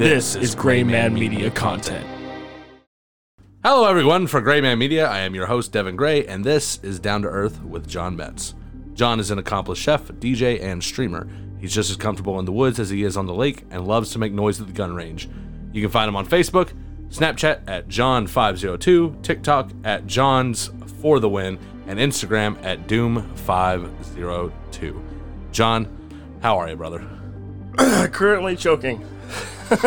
This is Gray Man Media content. Hello, everyone. For Gray Man Media, I am your host, Devin Gray, and this is Down to Earth with John Metz. John is an accomplished chef, DJ, and streamer. He's just as comfortable in the woods as he is on the lake and loves to make noise at the gun range. You can find him on Facebook, Snapchat at John502, TikTok at John's for the win, and Instagram at Doom502. John, how are you, brother? Currently choking.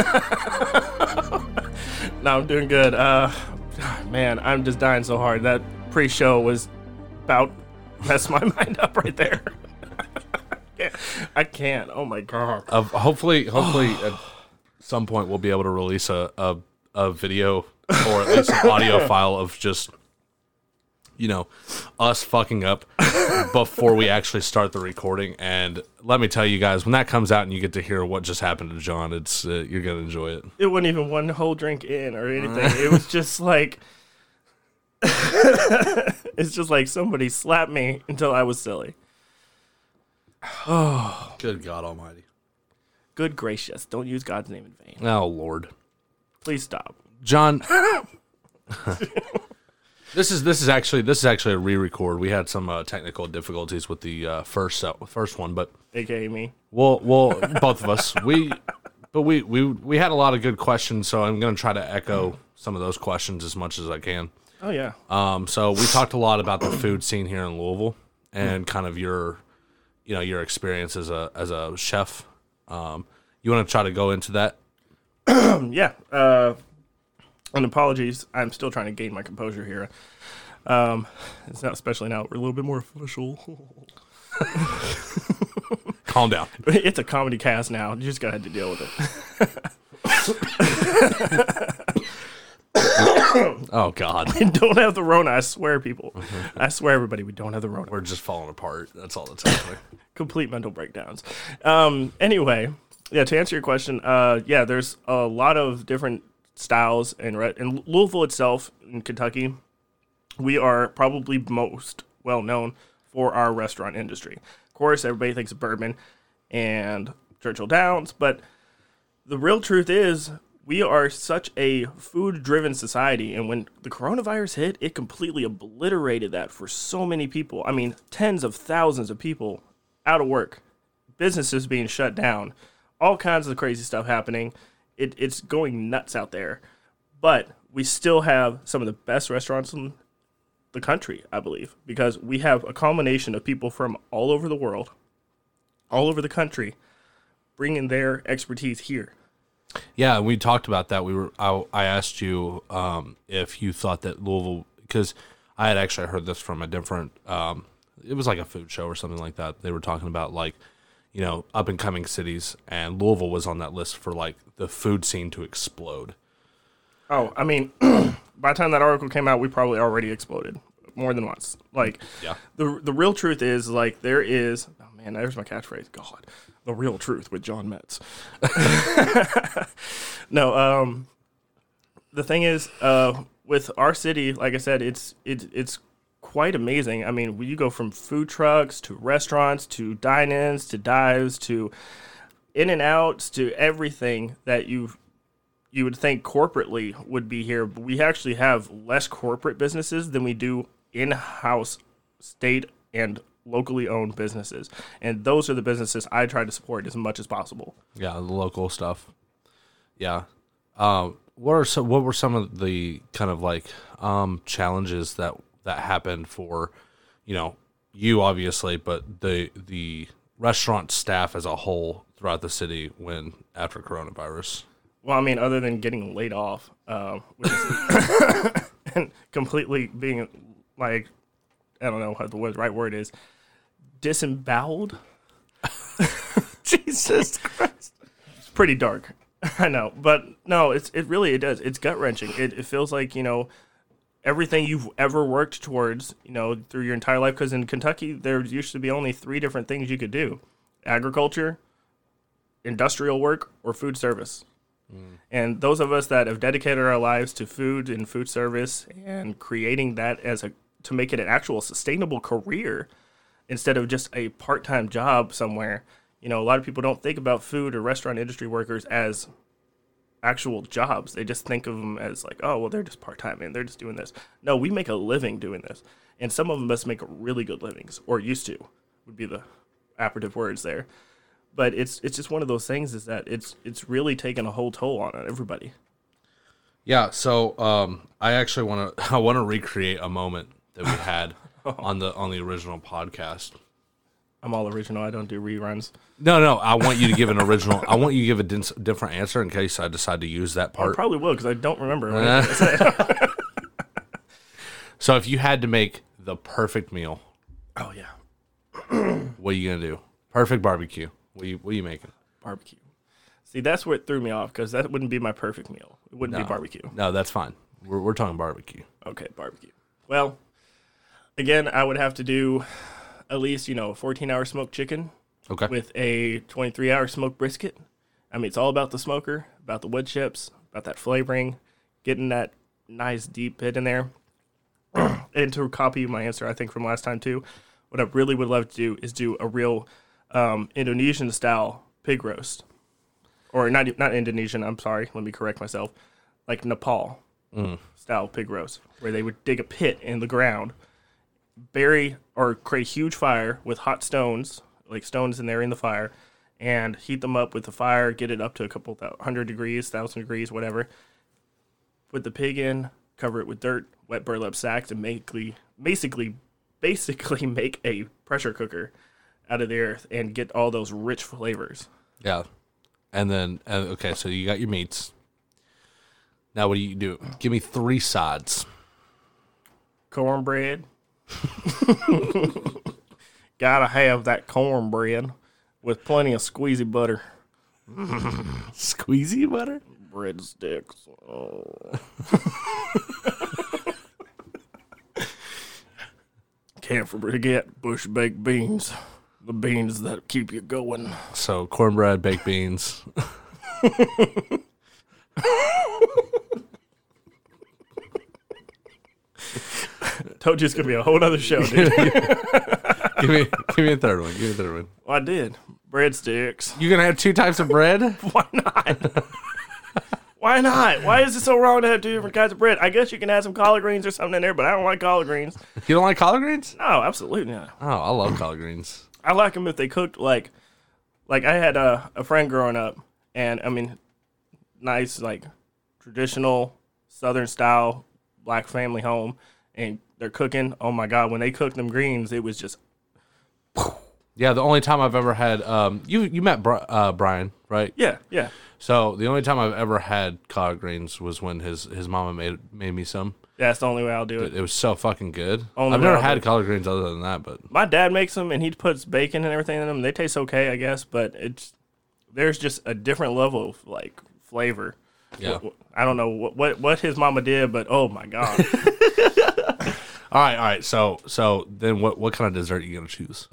no, I'm doing good. Uh, man, I'm just dying so hard. That pre-show was about mess my mind up right there. I can't. Oh my god. Uh, hopefully, hopefully, at some point we'll be able to release a a, a video or at least an audio file of just you know us fucking up before we actually start the recording. And let me tell you guys, when that comes out and you get to hear what just happened to John, it's uh, you're gonna enjoy it. It wasn't even one whole drink in or anything. it was just like it's just like somebody slapped me until I was silly. Oh, good God Almighty! Good gracious, don't use God's name in vain. Oh Lord, Please stop. John. This is this is actually this is actually a re-record. We had some uh, technical difficulties with the uh, first uh, first one, but AKA me. Well, well, both of us. We, but we we we had a lot of good questions, so I'm going to try to echo some of those questions as much as I can. Oh yeah. Um, so we talked a lot about the food scene here in Louisville and kind of your, you know, your experience as a as a chef. Um, you want to try to go into that? yeah. Uh, and apologies, I'm still trying to gain my composure here. Um, it's not especially now. We're a little bit more official. Calm down. it's a comedy cast now. You just gotta have to deal with it. Oh God, We don't have the Rona. I swear, people. I swear, everybody, we don't have the Rona. we're just falling apart. That's all that's happening. complete mental breakdowns. Um, anyway, yeah, to answer your question, uh, yeah, there's a lot of different styles and in Louisville itself in Kentucky. We are probably most well known for our restaurant industry. Of course, everybody thinks of bourbon and Churchill Downs, but the real truth is we are such a food driven society and when the coronavirus hit it completely obliterated that for so many people i mean tens of thousands of people out of work businesses being shut down all kinds of crazy stuff happening it, it's going nuts out there but we still have some of the best restaurants in the country i believe because we have a combination of people from all over the world all over the country bringing their expertise here Yeah, we talked about that. We were I, I asked you um, if you thought that Louisville because I had actually heard this from a different um, it was like a food show or something like that. They were talking about like you know up and coming cities, and Louisville was on that list for like the food scene to explode. Oh, I mean, by the time that article came out, we probably already exploded more than once. Like, Yeah. the the real truth is like there is. Oh man, there's my catchphrase. God, the real truth with John Metz. no, um, the thing is, uh, with our city, like I said, it's it's it's quite amazing. I mean, you go from food trucks to restaurants to dine-ins to dives to in and outs to everything that you you would think corporately would be here, but we actually have less corporate businesses than we do in-house state and locally owned businesses. And those are the businesses I try to support as much as possible. Yeah, the local stuff. Yeah. Um, what are some, what were some of the kind of like um, challenges that that happened for, you know, you obviously, but the the restaurant staff as a whole throughout the city when after coronavirus? Well, I mean, other than getting laid off, um, is and completely being like, I don't know what the word, right word is, disemboweled. Jesus Christ, it's pretty dark. I know, but no, it's it really it does. It's gut wrenching. It, it feels like you know everything you've ever worked towards, you know, through your entire life. Because in Kentucky, there used to be only three different things you could do: agriculture, industrial work, or food service. Mm. And those of us that have dedicated our lives to food and food service and creating that as a to make it an actual sustainable career instead of just a part-time job somewhere. You know, a lot of people don't think about food or restaurant industry workers as actual jobs. They just think of them as like, oh, well, they're just part time and they're just doing this. No, we make a living doing this, and some of them must make really good livings or used to, would be the operative words there. But it's it's just one of those things is that it's it's really taken a whole toll on everybody. Yeah, so um, I actually want to I want to recreate a moment that we had on the on the original podcast. I'm all original. I don't do reruns. No, no, I want you to give an original. I want you to give a din- different answer in case I decide to use that I part. probably will because I don't remember. Uh-huh. So if you had to make the perfect meal, oh yeah, what are you gonna do? Perfect barbecue. What are you, what are you making? barbecue. See, that's what threw me off because that wouldn't be my perfect meal. It wouldn't be barbecue. No, that's fine. We're, we're talking barbecue. Okay, barbecue. Well, again, I would have to do at least you know a 14 hour smoked chicken Okay. with a 23 hour smoked brisket. I mean, it's all about the smoker, about the wood chips, about that flavoring, getting that nice deep pit in there. and to copy my answer, I think from last time too, what I really would love to do is do a real um, Indonesian style pig roast, or not not Indonesian. I'm sorry, let me correct myself. Like Nepal style pig roast, where they would dig a pit in the ground, bury or create a huge fire with hot stones, like stones in there in the fire, and heat them up with the fire, get it up to a couple hundred degrees, thousand degrees, whatever. Put the pig in, cover it with dirt, wet burlap sacks, and basically, basically, basically make a pressure cooker out of the earth and get all those rich flavors. Yeah. And then uh, okay, so you got your meats. Now what do you do? Give me three sides. Cornbread. Gotta have that cornbread with plenty of squeezy butter. Squeezy butter? breadsticks. Oh. Can't forget bush baked beans, the beans that keep you going. So cornbread, baked beans. Told you it's gonna be a whole other show, dude. give me give me a third one. Give me a third one. well, I did breadsticks. You're gonna have two types of bread? Why not? Why not? Why is it so wrong to have two different kinds of bread? I guess you can add some collard greens or something in there, but I don't like collard greens. You don't like collard greens? No, absolutely not. Oh, I love collard greens. I like them if they cooked like, like I had a, a friend growing up, and I mean, nice like traditional Southern style black family home, and they're cooking. Oh my God, when they cooked them greens, it was just Yeah, the only time I've ever had um you you met Bri- uh, Brian, right? yeah, yeah. So the only time I've ever had collard greens was when his his mama made made me some. Yeah, that's the only way I'll do it. It was so fucking good. Only I've way never I'll had it. collard greens other than that, but My dad makes them, and he puts bacon and everything in them. They taste okay, I guess, but it's there's just a different level of like flavor. yeah. I don't know what what, what his mama did, but oh my God. All right, all right. So so then what what kind of dessert are you gonna choose?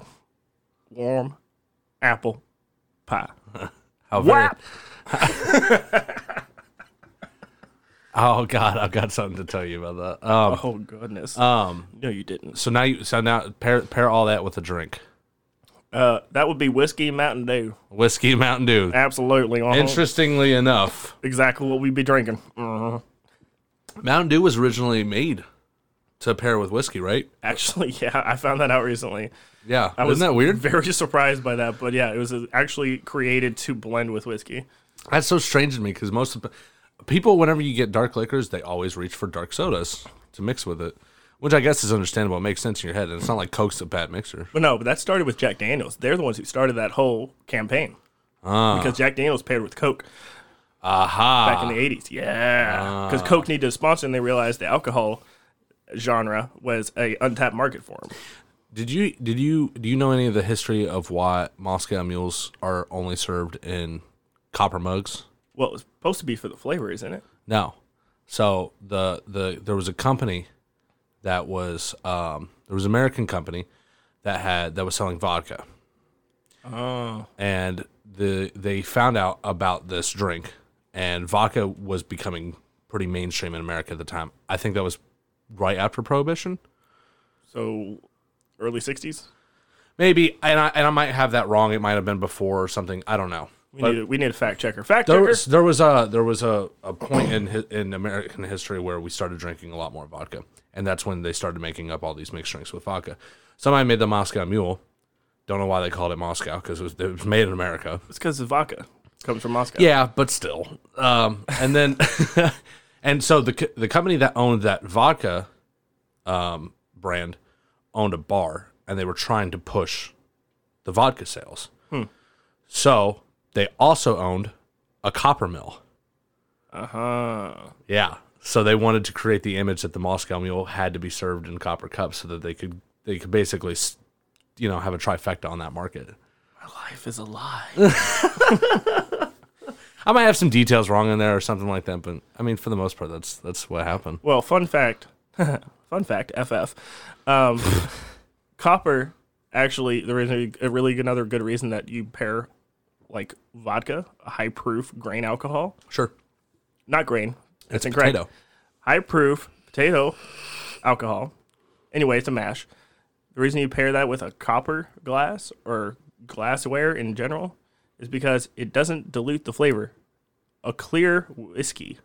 warm apple pie. How very- Oh God, I've got something to tell you about that. Um, Oh goodness. um. no, you didn't. So now you so now pair pair all that with a drink, Uh, that would be whiskey and Mountain Dew. whiskey, Mountain Dew. Absolutely. uh-huh. Interestingly enough, Exactly what we'd be drinking. Uh-huh. Mountain Dew was originally made to pair with whiskey, right? Actually, yeah, I found that out recently. Yeah, I was isn't that weird? Very surprised by that, but yeah, it was actually created to blend with whiskey. That's so strange to me because most of people, whenever you get dark liquors, they always reach for dark sodas to mix with it, which I guess is understandable. It makes sense in your head, and it's not like Coke's a bad mixer. But no, but that started with Jack Daniels. They're the ones who started that whole campaign Ah, because Jack Daniels paired with Coke aha! back in the '80s. Yeah, because Coke needed a sponsor, and they realized the alcohol genre was a untapped market for them. Did you did you do you know any of the history of why Moscow mules are only served in copper mugs? Well, it was supposed to be for the flavor, isn't it? No. So the the there was a company that was um there was an American company that had that was selling vodka. Oh, and the they found out about this drink and vodka was becoming pretty mainstream in America at the time. I think that was right after prohibition. so early '60s. Maybe and I and I might have that wrong. It might have been before or something. I don't know. We need we need a fact checker. Fact There checker. was there was a there was a, a point in in American history where we started drinking a lot more vodka, and that's when they started making up all these mixed drinks with vodka. Somebody made the Moscow Mule. Don't know why they called it Moscow because it was, it was made in America. It's because the vodka comes from Moscow. Yeah, but still. Um, and then, and so the the company that owned that vodka um, brand owned a bar, and they were trying to push the vodka sales. So they also owned a copper mill. Uh huh. Yeah. So they wanted to create the image that the Moscow Mule had to be served in copper cups, so that they could they could basically, you know, have a trifecta on that market. My life is a lie. I might have some details wrong in there or something like that, but I mean, for the most part, that's that's what happened. well, fun fact. fun fact. FF. Um, copper. Actually, there is a, a really good, another good reason that you pair like vodka, a high proof grain alcohol, Sure. not grain. That's It's incorrect. potato. high proof potato alcohol. Anyway, it's a mash. The reason you pair that with a copper glass or glassware in general is because it doesn't dilute the flavor. A clear whiskey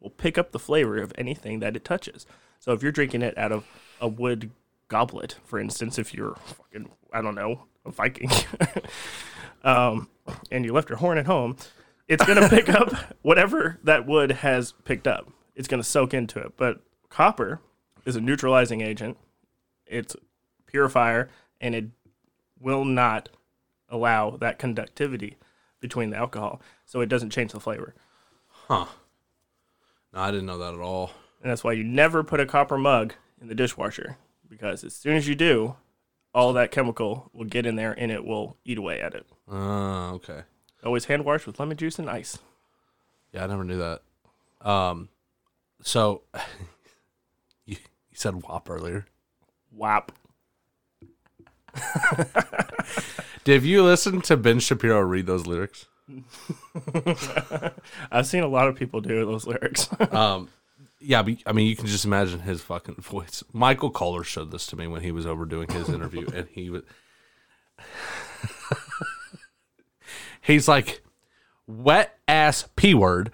will pick up the flavor of anything that it touches. So if you're drinking it out of a wood goblet, for instance, if you're fucking, I don't know, a Viking, um, and you left your horn at home, it's going to pick up whatever that wood has picked up. It's going to soak into it. But copper is a neutralizing agent. It's a purifier, and it will not allow that conductivity between the alcohol, so it doesn't change the flavor. Huh. No, I didn't know that at all. And that's why you never put a copper mug in the dishwasher because as soon as you do, all that chemical will get in there and it will eat away at it. Uh, okay. Always hand wash with lemon juice and ice. Yeah, I never knew that. Um, so you, you said WAP earlier. Whap. Did you listen to Ben Shapiro read those lyrics? I've seen a lot of people do those lyrics. Um, yeah, but, I mean, you can just imagine his fucking voice. Michael Kohler showed this to me when he was over doing his interview, and he was. He's like, wet ass p word.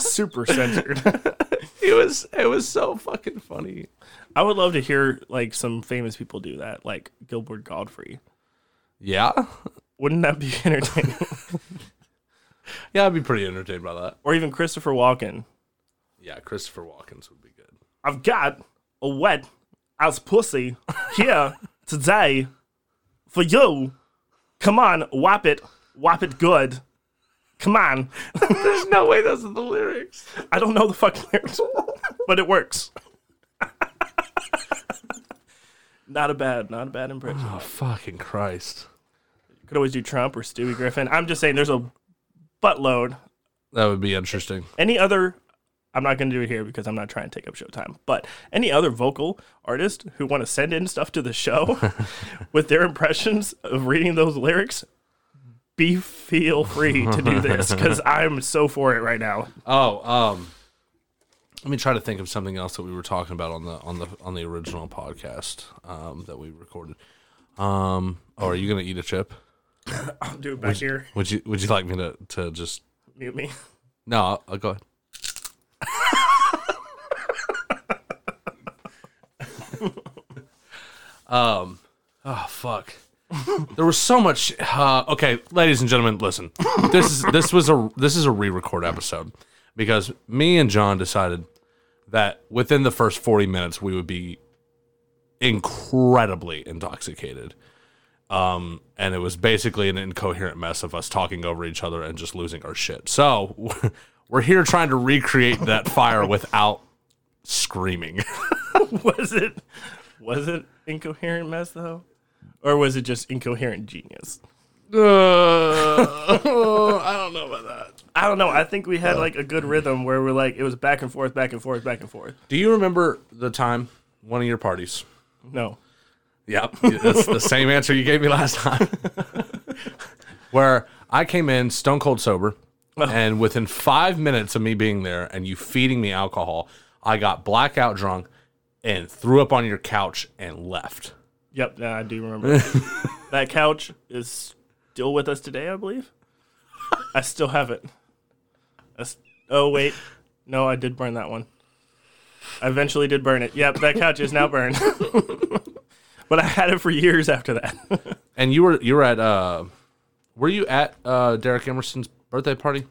Super censored. It was it was so fucking funny. I would love to hear like some famous people do that, like Gilbert Gottfried. Yeah, Wouldn't that be entertaining? yeah, I'd be pretty entertained by that. or even Christopher Walken. Yeah, Christopher Walken's would be good. I've got a wet ass pussy here today for you. Come on, whap it, whap it good. Come on. There's no way those are the lyrics. I don't know the fucking lyrics, but it works. Not a bad, not a bad impression. Oh fucking Christ! You could always do Trump or Stewie Griffin. I'm just saying, there's a buttload. That would be interesting. Any other? I'm not going to do it here because I'm not trying to take up show time. But any other vocal artist who want to send in stuff to the show with their impressions of reading those lyrics, be feel free to do this because I'm so for it right now. Oh, um, let me try to think of something else that we were talking about on the on the on the original podcast um, that we recorded. Um, oh, are you gonna eat a chip? I'll do it back here. Would you Would you like me to to just Mute me. no? I'll, I'll go ahead. um. Oh fuck. There was so much. Uh, okay, ladies and gentlemen, listen. This is this was a this is a re-record episode because me and John decided that within the first forty minutes we would be incredibly intoxicated. Um, and it was basically an incoherent mess of us talking over each other and just losing our shit. So we're here trying to recreate that fire without screaming. was it was it incoherent mess though? Or was it just incoherent genius? Uh, I don't know about that. I don't know. I think we had like a good rhythm where we're like it was back and forth, back and forth, back and forth. Do you remember the time one of your parties? No. Yep, that's the same answer you gave me last time. Where I came in stone cold sober, and within five minutes of me being there and you feeding me alcohol, I got blackout drunk and threw up on your couch and left. Yep, yeah, I do remember. that couch is still with us today, I believe. I still have it. I s- oh wait, no, I did burn that one. I eventually did burn it. Yep, that couch is now burned. but I had it for years after that. And you were you were at uh, were you at uh Derek Emerson's birthday party?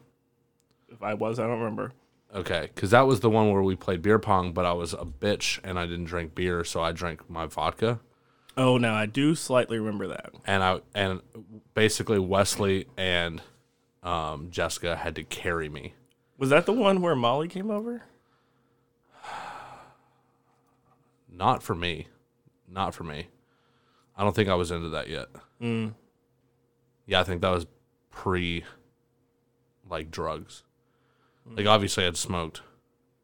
if I was, I don't remember. Okay, because that was the one where we played beer pong, but I was a bitch and I didn't drink beer, so I drank my vodka. Oh, now I do slightly remember that. and I and basically Wesley and um, Jessica had to carry me. Was that the one where Molly came over? Not for me, not for me. I don't think I was into that yet. Yeah, I think that was pre, like drugs. Like obviously I'd smoked,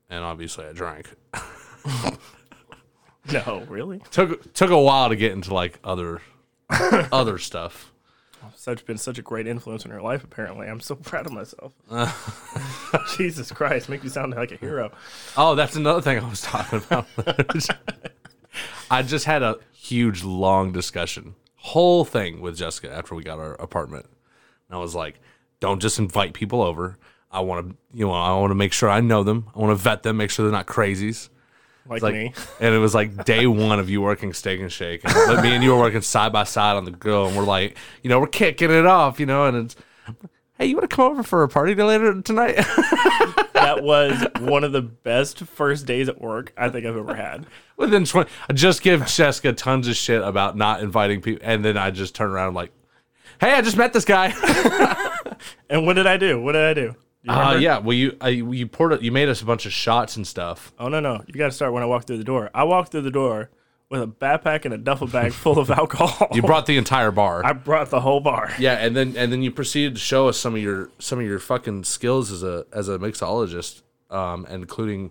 and obviously I drank. No, really. took took a while to get into like other other stuff. Such been such a great influence in her life. Apparently, I'm so proud of myself. Jesus Christ, make me sound like a hero. Oh, that's another thing I was talking about. I just had a huge, long discussion, whole thing with Jessica after we got our apartment. And I was like, don't just invite people over. I want to, you know, I want to make sure I know them. I want to vet them, make sure they're not crazies. Like, Like, me. and it was like day one of you working Steak and Shake, and like, me and you were working side by side on the grill, and we're like, you know, we're kicking it off, you know, and it's, hey, you want to come over for a party later tonight? That was one of the best first days at work I think I've ever had. Within 20, I just give Jessica tons of shit about not inviting people, and then I just turn around like, "Hey, I just met this guy." And what did I do? What did I do? You Uh, yeah, well, you uh, you poured it, you made us a bunch of shots and stuff. Oh no no! You got to start when I walked through the door. I walked through the door with a backpack and a duffel bag full of alcohol. You brought the entire bar. I brought the whole bar. yeah, and then and then you proceeded to show us some of your some of your fucking skills as a as a mixologist, um, including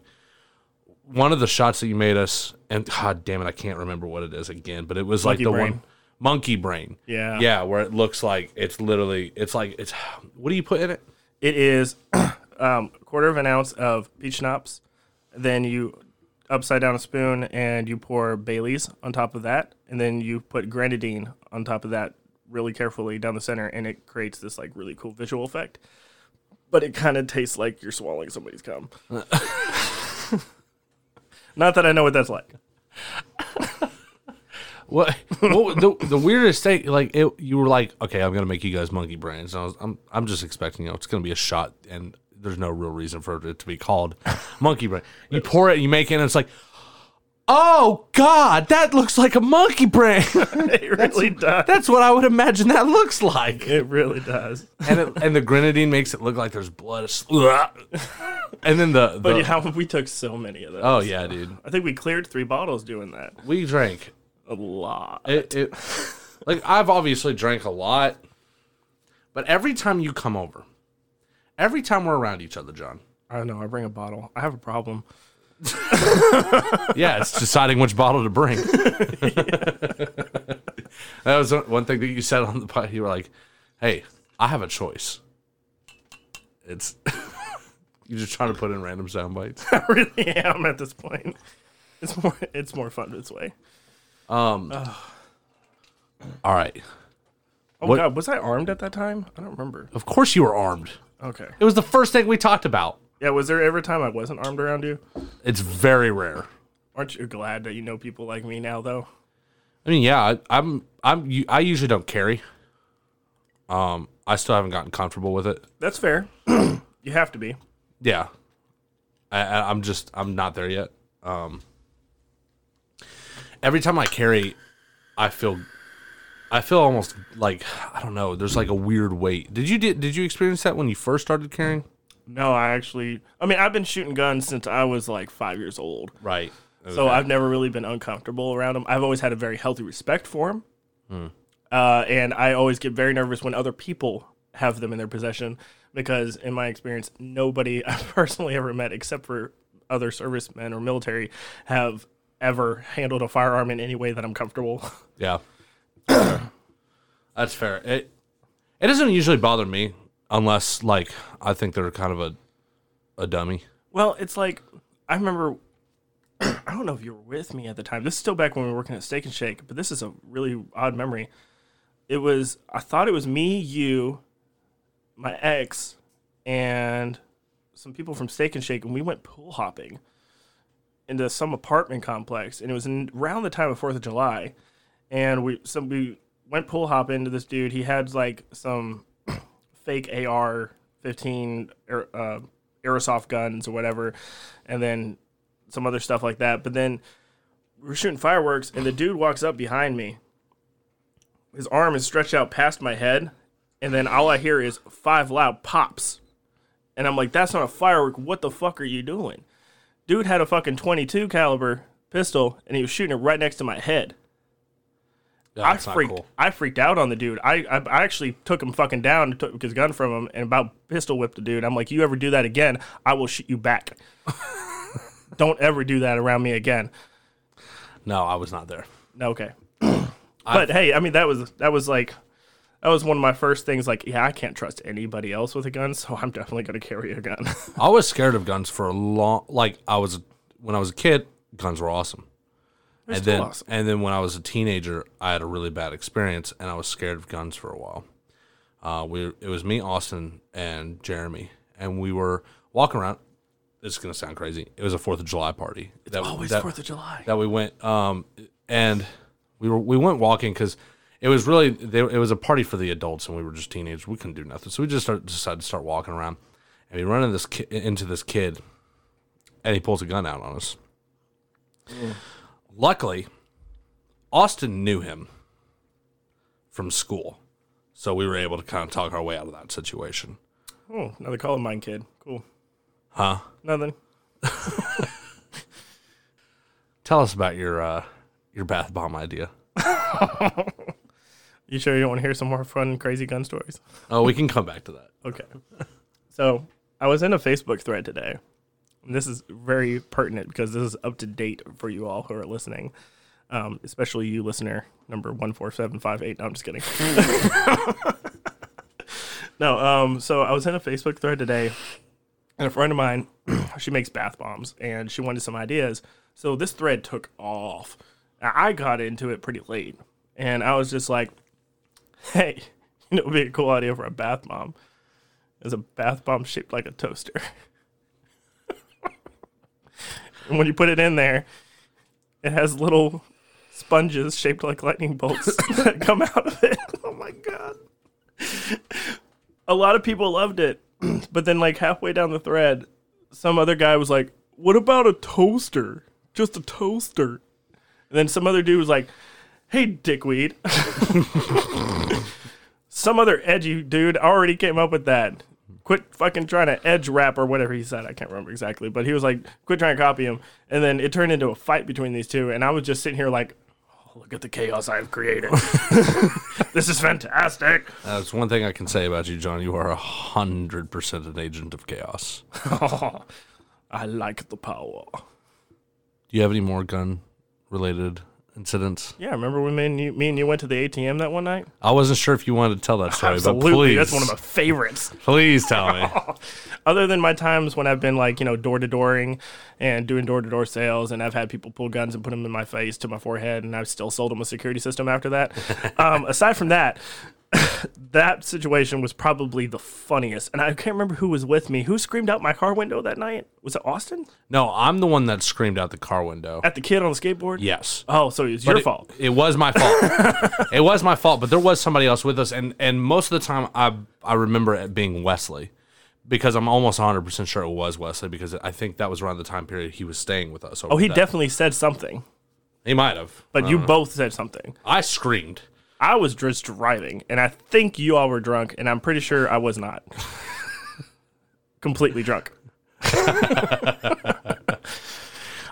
one of the shots that you made us. And god damn it, I can't remember what it is again, but it was like the brain. one monkey brain. Yeah. yeah, where it looks like it's literally it's like it's what do you put in it? It is um, a quarter of an ounce of peach schnapps. Then you upside down a spoon and you pour Bailey's on top of that, and then you put grenadine on top of that really carefully down the center, and it creates this like really cool visual effect. But it kind of tastes like you're swallowing somebody's cum. Not that I know what that's like. What, what the the weirdest thing? Like it, you were like, okay, I'm gonna make you guys monkey brains. And I was, I'm I'm just expecting, you know, it's gonna be a shot, and there's no real reason for it to be called monkey brain. You pour it, you make it, and it's like, oh god, that looks like a monkey brain. It really does. That's what I would imagine that looks like. It really does. And it, and the grenadine makes it look like there's blood. And then the, the But yeah, we took so many of those. oh yeah, dude, I think we cleared three bottles doing that. we drank A lot. It, it like I've obviously drank a lot, but every time you come over, every time we're around each other, John. I don't know. I bring a bottle. I have a problem. Yeah, it's deciding which bottle to bring. that was one thing that you said on the pod. You were like, "Hey, I have a choice. It's you're just trying to put in random sound bites." I really am at this point. It's more. It's more fun this way. All right. Oh What- God, was I armed at that time? I don't remember. Of course you were armed. Okay. It was the first thing we talked about. Yeah. Was there ever a time I wasn't armed around you? It's very rare. Aren't you glad that you know people like me now, though? I mean, yeah, I, I'm I'm I usually don't carry. Um, I still haven't gotten comfortable with it. That's fair. you have to be. Yeah, I, I, I'm just I'm not there yet. Um, every time I carry, I feel I feel almost like I don't know. There's like a weird weight. Did you did, did you experience that when you first started carrying? No, I actually. I mean, I've been shooting guns since I was like five years old. Right. So I've never really been uncomfortable around them. I've always had a very healthy respect for them. Uh, and I always get very nervous when other people have them in their possession because, in my experience, nobody I've personally ever met, except for other servicemen or military, have ever handled a firearm in any way that I'm comfortable. Yeah. That's fair. It it doesn't usually bother me unless like I think they're kind of a a dummy. well, it's like I remember. I don't know if you were with me at the time. This is still back when we were working at Steak and Shake, but this is a really odd memory. it was I thought it was me, you, my ex, and some people from Steak and Shake, and we went pool hopping into some apartment complex, and it was in, around the time of Fourth of July, and we some we went pool hopping into this dude. He had like some fake AR fifteen uh, airsoft guns or whatever, and then some other stuff like that. But then we're shooting fireworks, and the dude walks up behind me. His arm is stretched out past my head, and then all I hear is five loud pops. And I'm like, that's not a firework. What the fuck are you doing? Dude had a fucking 22 caliber pistol, and he was shooting it right next to my head. I freaked. cool. I freaked out on the dude. I, I I actually took him fucking down, and took his gun from him, and about pistol whipped the dude. I'm like, you ever do that again, I will shoot you back. Don't ever do that around me again. No, I was not there. No, Okay. but hey, I mean that was that was like that was one of my first things. Like, yeah, I can't trust anybody else with a gun, so I'm definitely gonna carry a gun. I was scared of guns for a long. Like I was when I was a kid, guns were awesome. and still then awesome. and then when I was a teenager, I had a really bad experience, and I was scared of guns for a while. Uh, we it was me, Austin, and Jeremy, and we were walking around. This is gonna sound crazy. It was a Fourth of July party. That, Always Fourth of July. that we went um and we were we went walking because it was really they, it was a party for the adults and we were just teenagers. We couldn't do nothing. So we just start, decided to start walking around. And we run into this ki- into this kid and he pulls a gun out on us. Luckily austin knew him from school. So we were able to kind of talk our way out of that situation. Oh, another Columbine kid. Cool. huh? Nothing. tell us about your uh your bath bomb idea You sure you don't want to hear some more fun, crazy gun stories? oh we can come back to that Okay. So I was in a Facebook thread today. And this is very pertinent because this is up to date for you all who are listening, um, especially you, listener number one four seven five eight. No, I'm just kidding. no. Um. So I was in a Facebook thread today, and a friend of mine, she makes bath bombs, and she wanted some ideas. So this thread took off. I got into it pretty late, and I was just like, "Hey, you know, it'd be a cool idea for a bath bomb." is a bath bomb shaped like a toaster. and when you put it in there, it has little sponges shaped like lightning bolts that come out of it. Oh my god. A lot of people loved it, but then like halfway down the thread, some other guy was like, "What about a toaster? Just a toaster." And then some other dude was like, "Hey, dickweed." some other edgy dude already came up with that. Quit fucking trying to edge rap or whatever he said. I can't remember exactly, but he was like, quit trying to copy him. And then it turned into a fight between these two. And I was just sitting here like, oh, look at the chaos I have created. this is fantastic. That's one thing I can say about you, John. You are a hundred percent an agent of chaos. I like the power. Do you have any more gun related incidents? Yeah, remember when me and you, me and you went to the ATM that one night? I wasn't sure if you wanted to tell that story, but Absolutely. please, That's one of my favorites. please tell me. other than my times when I've been like, you know, door to dooring and doing door to door sales, and I've had people pull guns and put them in my face to my forehead, and I've still sold them a security system after that. um, aside from that, that situation was probably the funniest. And I can't remember who was with me. Who screamed out my car window that night? Was it Austin? No, I'm the one that screamed out the car window. At the kid on the skateboard? Yes. Oh, so it was But your it, fault. It was my fault. it was my fault, but there was somebody else with us, and and most of the time, I I remember it being Wesley, because I'm almost 100 percent sure it was Wesley, because I think that was around the time period he was staying with us. Oh, he definitely said something, he might have, but you both said something. I screamed. I was just driving, and I think you all were drunk, and I'm pretty sure I was not. Completely drunk.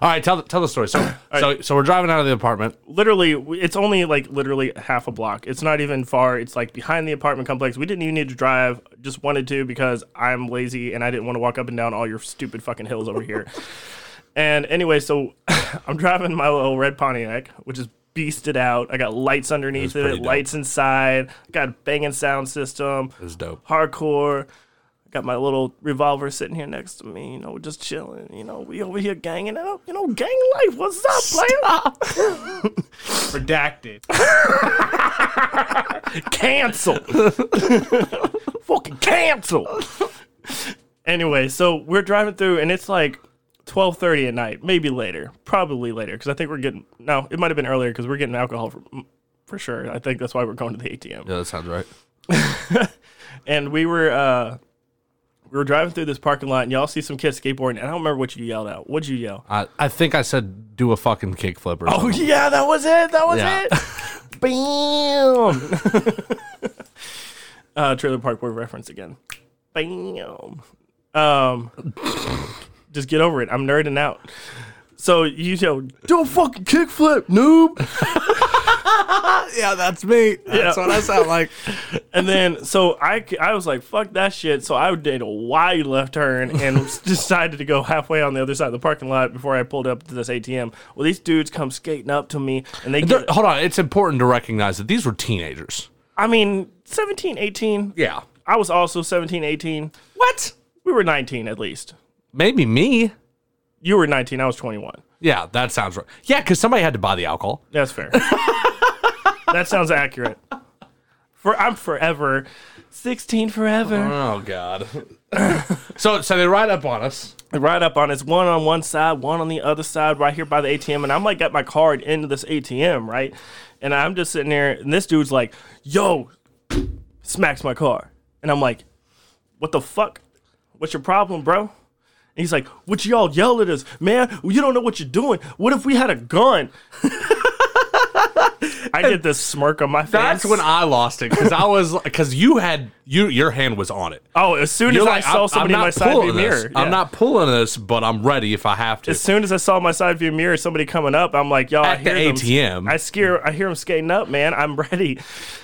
All right, tell the, tell the story. So so so we're driving out of the apartment. Literally, it's only like literally half a block. It's not even far. It's like behind the apartment complex. We didn't even need to drive. Just wanted to because I'm lazy and I didn't want to walk up and down all your stupid fucking hills over here. and anyway, so I'm driving my little red Pontiac, which is beasted out. I got lights underneath pretty it, lights inside. Got a banging sound system. It was dope. hardcore. Got my little revolver sitting here next to me, you know, just chilling. You know, we over here ganging out. You know, gang life. What's up, player? Redacted. cancel. Fucking cancel. anyway, so we're driving through, and it's like twelve thirty at night, maybe later, probably later, because I think we're getting. No, it might have been earlier because we're getting alcohol for for sure. I think that's why we're going to the ATM. Yeah, that sounds right. And we were uh we were driving through this parking lot, and y'all see some kids skateboarding. And I don't remember what you yelled out. What'd you yell? I, I think I said do a fucking kickflip or Oh yeah, that was it. That was Yeah. it. Bam. uh, Trailer Park Boy reference again. Bam. Um, just get over it. I'm nerding out. So you yell, do a fucking kickflip, noob. yeah, that's me. That's Yeah. what I sound like. And then, so I, I was like, fuck that shit. So I did a wide left turn and decided to go halfway on the other side of the parking lot before I pulled up to this ATM. Well, these dudes come skating up to me and they get, hold on, it's important to recognize that these were teenagers. I mean, 17, 18. Yeah. I was also 17, 18. What? We were 19 at least. Maybe me. You were 19, I was 21. Yeah, that sounds right. Yeah, because somebody had to buy the alcohol. That's fair. that sounds accurate. For I'm forever 16 forever. Oh God. so so they ride up on us. They ride up on us, one on one side, one on the other side, right here by the ATM. And I'm like, got my card into this ATM, right? And I'm just sitting there, and this dude's like, yo, smacks my car. And I'm like, what the fuck? What's your problem, bro? And he's like, what y'all yell at us? Man, you don't know what you're doing. What if we had a gun? I get this smirk on my face. That's when I lost it because I was because you had you your hand was on it. Oh, as soon as You're I like, saw I'm, somebody in my side view this. mirror. I'm not pulling this, but I'm ready if I have to. as soon as I saw my side view mirror, somebody coming up, I'm like, y'all, I At the hear them- ATM. I scare, I hear them skating up, man. I'm ready.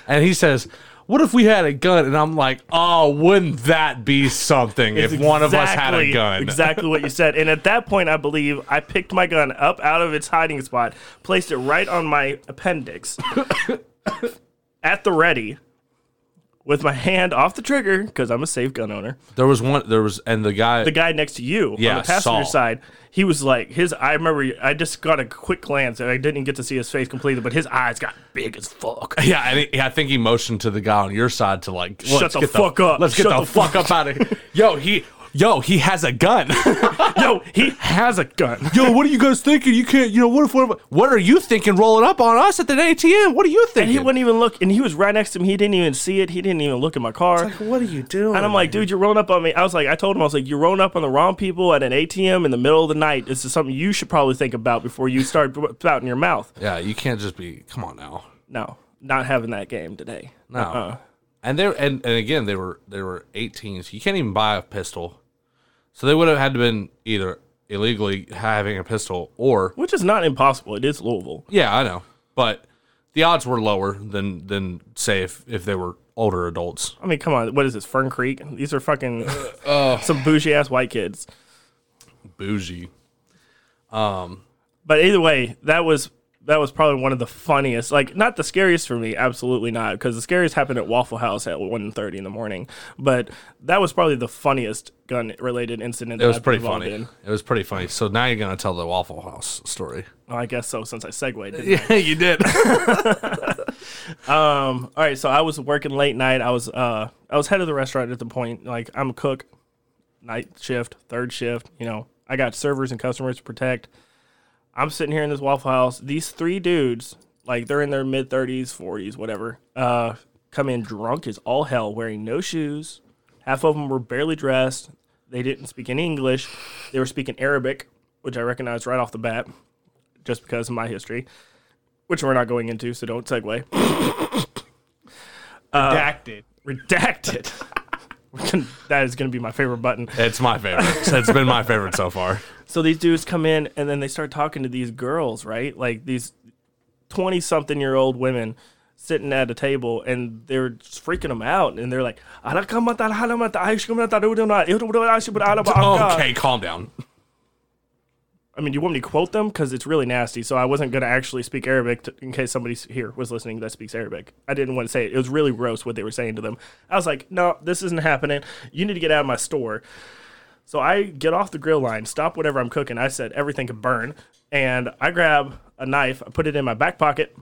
and he says, "What if we had a gun?" And I'm like, "Oh, wouldn't that be something if one of us had a gun?" Exactly what you said. And at that point, I believe I picked my gun up out of its hiding spot, placed it right on my appendix, at the ready, with my hand off the trigger because I'm a safe gun owner. There was one. There was, and the guy. The guy next to you Yeah, on the passenger side, he was like his. I remember I just got a quick glance and I didn't get to see his face completely, but his eyes got big as fuck. yeah, and he, I think he motioned to the guy on your side to like, Shut the fuck up. Let's get Shut the, the fuck up out of here. Yo, he, yo, he has a gun. Yo, he has a gun. yo, what are you guys thinking? You can't, you know, what if, what, if, what are you thinking rolling up on us at the ATM? What are you And thinking? he wouldn't even look, and he was right next to me. He didn't even see it. He didn't even look at my car. what are you doing? and I'm like, dude, you're rolling up on me. I was like, I told him, I was like, you're rolling up on the wrong people at an ATM in the middle of the night. This is something you should probably think about before you start spouting your mouth. yeah, you can't just be, come on now. No, not having that game today. No. Uh-uh. And they and, and again they were they were 18s. You can't even buy a pistol. So they would have had to been either illegally having a pistol or Which is not impossible. It is Louisville. yeah, I know. But the odds were lower than than say if, if they were older adults. I mean, come on. What is this? Fern Creek? These are fucking some bougie ass white kids. Bougie. Um, But either way, that was that was probably one of the funniest. Like, not the scariest for me, absolutely not, because the scariest happened at Waffle House at 1.30 in the morning. But that was probably the funniest gun related incident. It was I've pretty funny. in. It was pretty funny. So now you're gonna tell the Waffle House story. Well, I guess so, since I segued. Yeah, you did. All right, so I was working late night. I was uh I was head of the restaurant at the point. Like I'm a cook, night shift, third shift. You know, I got servers and customers to protect. I'm sitting here in this Waffle House. These three dudes, like they're in their mid 30s, 40s, whatever, uh, come in drunk as all hell, wearing no shoes. Half of them were barely dressed. They didn't speak any English. They were speaking Arabic, which I recognized right off the bat, just because of my history, which we're not going into, so don't segue. Redacted. redacted. That is going to be my favorite button. it's my favorite. It's been my favorite so far. So these dudes come in and then they start talking to these girls, right? Like these 20 something year old women sitting at a table and they're just freaking them out. And they're like, Okay, calm down. I mean, you want me to quote them because it's really nasty. So I wasn't gonna actually speak Arabic to, in case somebody here was listening that speaks Arabic. I didn't want to say it. It was really gross what they were saying to them. I was like, no, this isn't happening. You need to get out of my store. So I get off the grill line, stop whatever I'm cooking. I said everything could burn, and I grab a knife. I put it in my back pocket.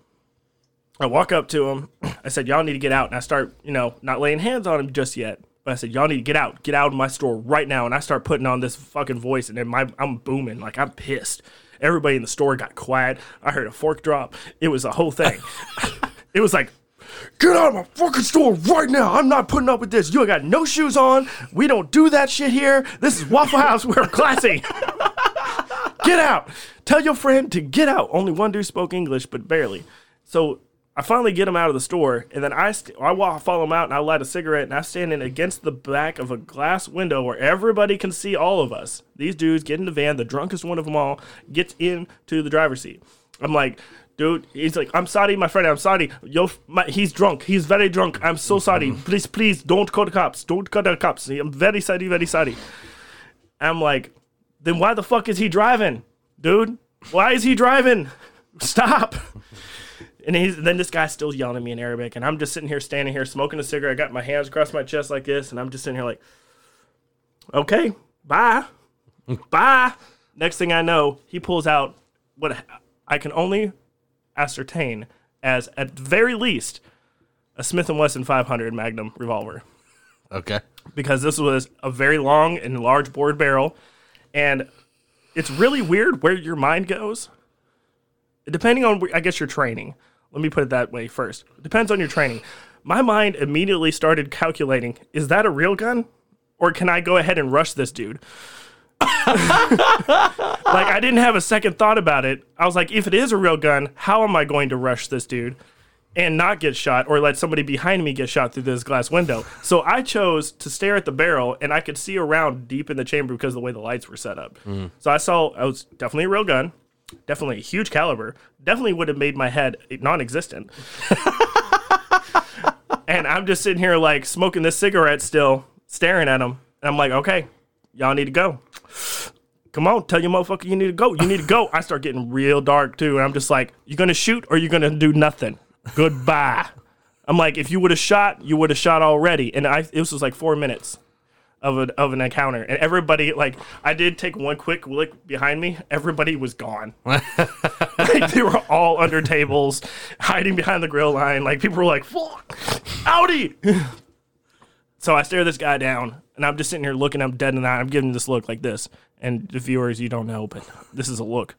I walk up to him. I said, "Y'all need to get out." And I start, you know, not laying hands on him just yet. But I said, "Y'all need to get out, get out of my store right now." And I start putting on this fucking voice, and then my I'm booming like I'm pissed. Everybody in the store got quiet. I heard a fork drop. It was a whole thing. it was like, "Get out of my fucking store right now! I'm not putting up with this. You got no shoes on. We don't do that shit here. This is Waffle House. We're classy." get out. Tell your friend to get out. Only one dude spoke English, but barely. So I finally get him out of the store, and then I st- I walk, follow him out, and I light a cigarette, and I stand in against the back of a glass window where everybody can see all of us. These dudes get in the van. The drunkest one of them all gets into the driver's seat. I'm like. Dude, he's like, I'm sorry, my friend. I'm sorry. Yo, my, he's drunk. He's very drunk. I'm so sorry. Mm-hmm. Please, please, don't call the cops. Don't call the cops. I'm very sorry, very sorry. I'm like, then why the fuck is he driving, dude? Why is he driving? Stop. And he's then this guy's still yelling at me in Arabic, and I'm just sitting here, standing here, smoking a cigarette. I got my hands across my chest like this, and I'm just sitting here like, okay, bye, bye. Next thing I know, he pulls out what I can only ascertain as, at very least, a Smith and Wesson 500 Magnum revolver Okay. because this was a very long and large bored barrel. And it's really weird where your mind goes. Depending on, I guess, your training. Let me put it that way first. Depends on your training. My mind immediately started calculating is that a real gun? Or can I go ahead and rush this dude? like, I didn't have a second thought about it. I was like, if it is a real gun, how am I going to rush this dude? and not get shot or let somebody behind me get shot through this glass window. So I chose to stare at the barrel and I could see around deep in the chamber because of the way the lights were set up. Mm. So I saw it was definitely a real gun, definitely a huge caliber, definitely would have made my head non existent. and I'm just sitting here like smoking this cigarette still, staring at him. And I'm like, okay, y'all need to go. Come on, tell your motherfucker you need to go. You need to go. I start getting real dark too. And I'm just like, you're gonna shoot or you're gonna do nothing? Goodbye. I'm like, if you would have shot, you would have shot already. And I, this was like four minutes of a, of an encounter, and everybody like, I did take one quick look behind me. Everybody was gone. like, they were all under tables, hiding behind the grill line. Like people were like, "Fuck, Audi!" so I stare this guy down, and I'm just sitting here looking. I'm dead in the eye. I'm giving this look like this, and the viewers, you don't know, but this is a look.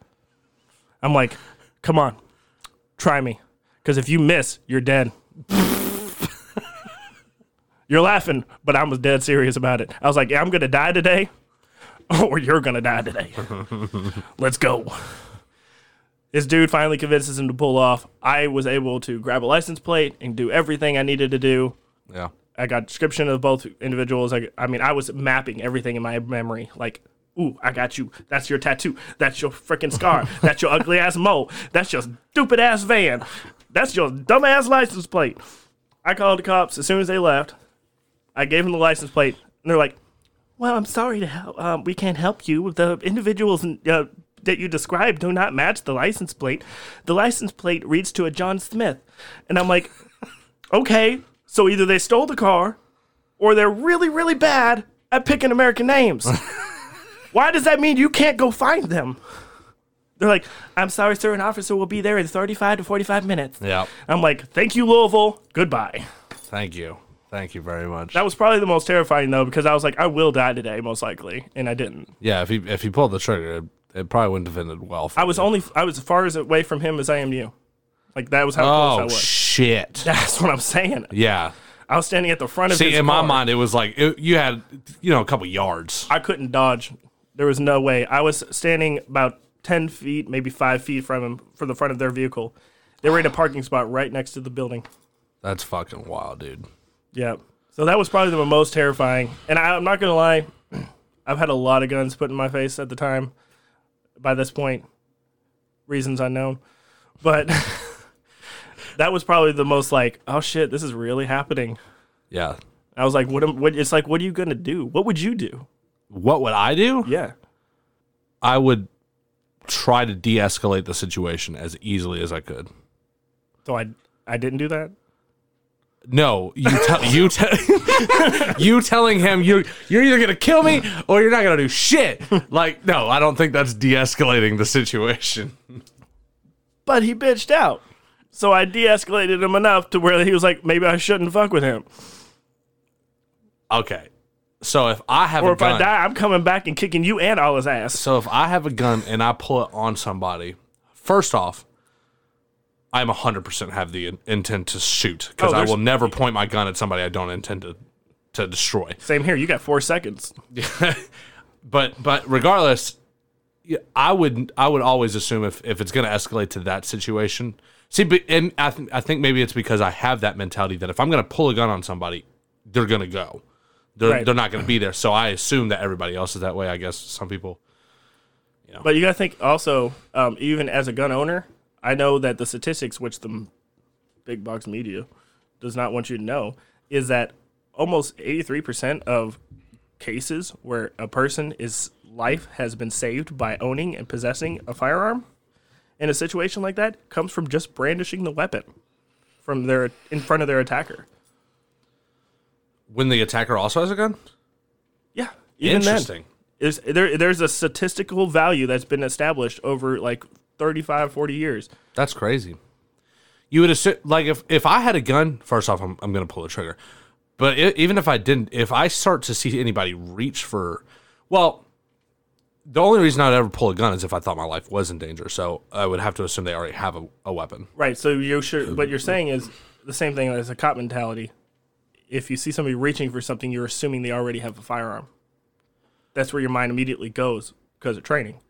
I'm like, come on, try me. Because if you miss, you're dead. you're laughing, but I was dead serious about it. I was like, yeah, I'm going to die today, or you're going to die today. Let's go. This dude finally convinces him to pull off. I was able to grab a license plate and do everything I needed to do. Yeah. I got description of both individuals. I, I mean, I was mapping everything in my memory. Like, ooh, I got you. That's your tattoo. That's your freaking scar. That's your ugly ass mole. That's your stupid ass van. That's your dumb ass license plate. I called the cops as soon as they left. I gave them the license plate, and they're like, "Well, I'm sorry to help. Um, we can't help you. The individuals uh, that you described do not match the license plate. The license plate reads to a John Smith." And I'm like, "Okay, so either they stole the car, or they're really, really bad at picking American names. Why does that mean you can't go find them?" They're like, "I'm sorry, sir. An officer will be there in 35 to 45 minutes." Yeah. I'm like, "Thank you, Louisville. Goodbye." Thank you. Thank you very much. That was probably the most terrifying though, because I was like, I will die today, most likely, and I didn't. yeah, if he if he pulled the trigger, it, it probably wouldn't have ended well. For I was you. only I was as far as away from him as I am you. Like that was how close I Oh was. shit. That's what I'm saying. Yeah. I was standing at the front of See, in my mind, it was like it, you had, you know, a couple yards. I couldn't dodge. There was no way. I was standing about ten feet, maybe five feet from him, for the front of their vehicle. They were in a parking spot right next to the building. That's fucking wild, dude. Yeah. So that was probably the most terrifying. And I, I'm not gonna lie, I've had a lot of guns put in my face at the time. By this point, reasons unknown, but that was probably the most like, oh shit, this is really happening. Yeah. I was like, what? Am, what? It's like, what are you gonna do? What would you do? What would I do? Yeah. I would try to de-escalate the situation as easily as I could. So I I didn't do that. No, you tell you te- you telling him you you're either gonna kill me or you're not gonna do shit. Like, no, I don't think that's de-escalating the situation. But he bitched out. So I de-escalated him enough to where he was like, maybe I shouldn't fuck with him. Okay, so if I have Or a if I die, I'm coming back and kicking you and all his ass. so if I have a gun and I pull it on somebody, first off, I'm hundred percent have the in- intent to shoot because Oh, I will never point my gun at somebody I don't intend to to destroy. Same here. You got four seconds. but but regardless, I would I would always assume if, if it's going to escalate to that situation. See, but, and I th- I think maybe it's because I have that mentality that if I'm going to pull a gun on somebody, they're going to go. They're Right. they're not going to be there. So I assume that everybody else is that way. I guess some people. You know. But you got to think also, um, even as a gun owner, I know that the statistics, which the big box media does not want you to know, is that almost 83% of cases where a person is life has been saved by owning and possessing a firearm in a situation like that comes from just brandishing the weapon from their in front of their attacker. When the attacker also has a gun. Yeah, even then. Interesting. There's there there's a statistical value that's been established over like 35 40 years. That's crazy. You would assume, like, if, if I had a gun, first off, I'm, I'm going to pull the trigger. But i even if I didn't, if I start to see anybody reach for, well, the only reason I'd ever pull a gun is if I thought my life was in danger. So I would have to assume they already have a, a weapon. Right. So you should what you're saying is the same thing as a cop mentality. If you see somebody reaching for something, you're assuming they already have a firearm. That's where your mind immediately goes because of training.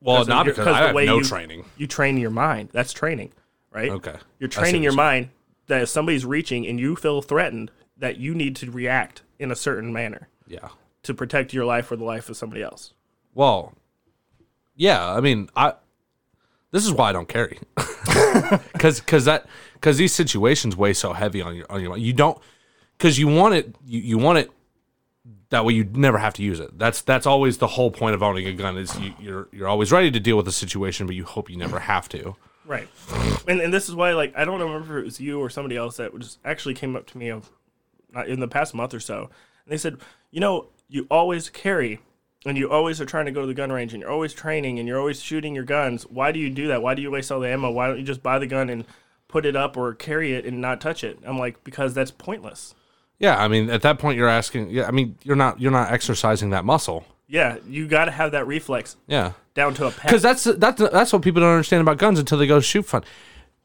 Well, not because I have no you- training. You train your mind. That's training, right? Okay. You're training your mind that if somebody's reaching and you feel threatened, that you need to react in a certain manner Yeah. to protect your life or the life of somebody else. Well, yeah. I mean, I. This is why I don't carry, because because that because these situations weigh so heavy on your on your mind. You don't because you want it you, you want it that way you never have to use it. That's that's always the whole point of owning a gun is you, you're you're always ready to deal with a situation, but you hope you never have to. Right. And and this is why like I don't remember if it was you or somebody else that just actually came up to me of uh, in the past month or so. And they said, "You know, you always carry and you always are trying to go to the gun range and you're always training and you're always shooting your guns. Why do you do that? Why do you waste all the ammo? Why don't you just buy the gun and put it up or carry it and not touch it?" I'm like, "Because that's pointless." Yeah, I mean, at that point, you're asking. Yeah, I mean, you're not you're not exercising that muscle. Yeah, you got to have that reflex Yeah, down to a because that's that's that's what people don't understand about guns until they go shoot fun.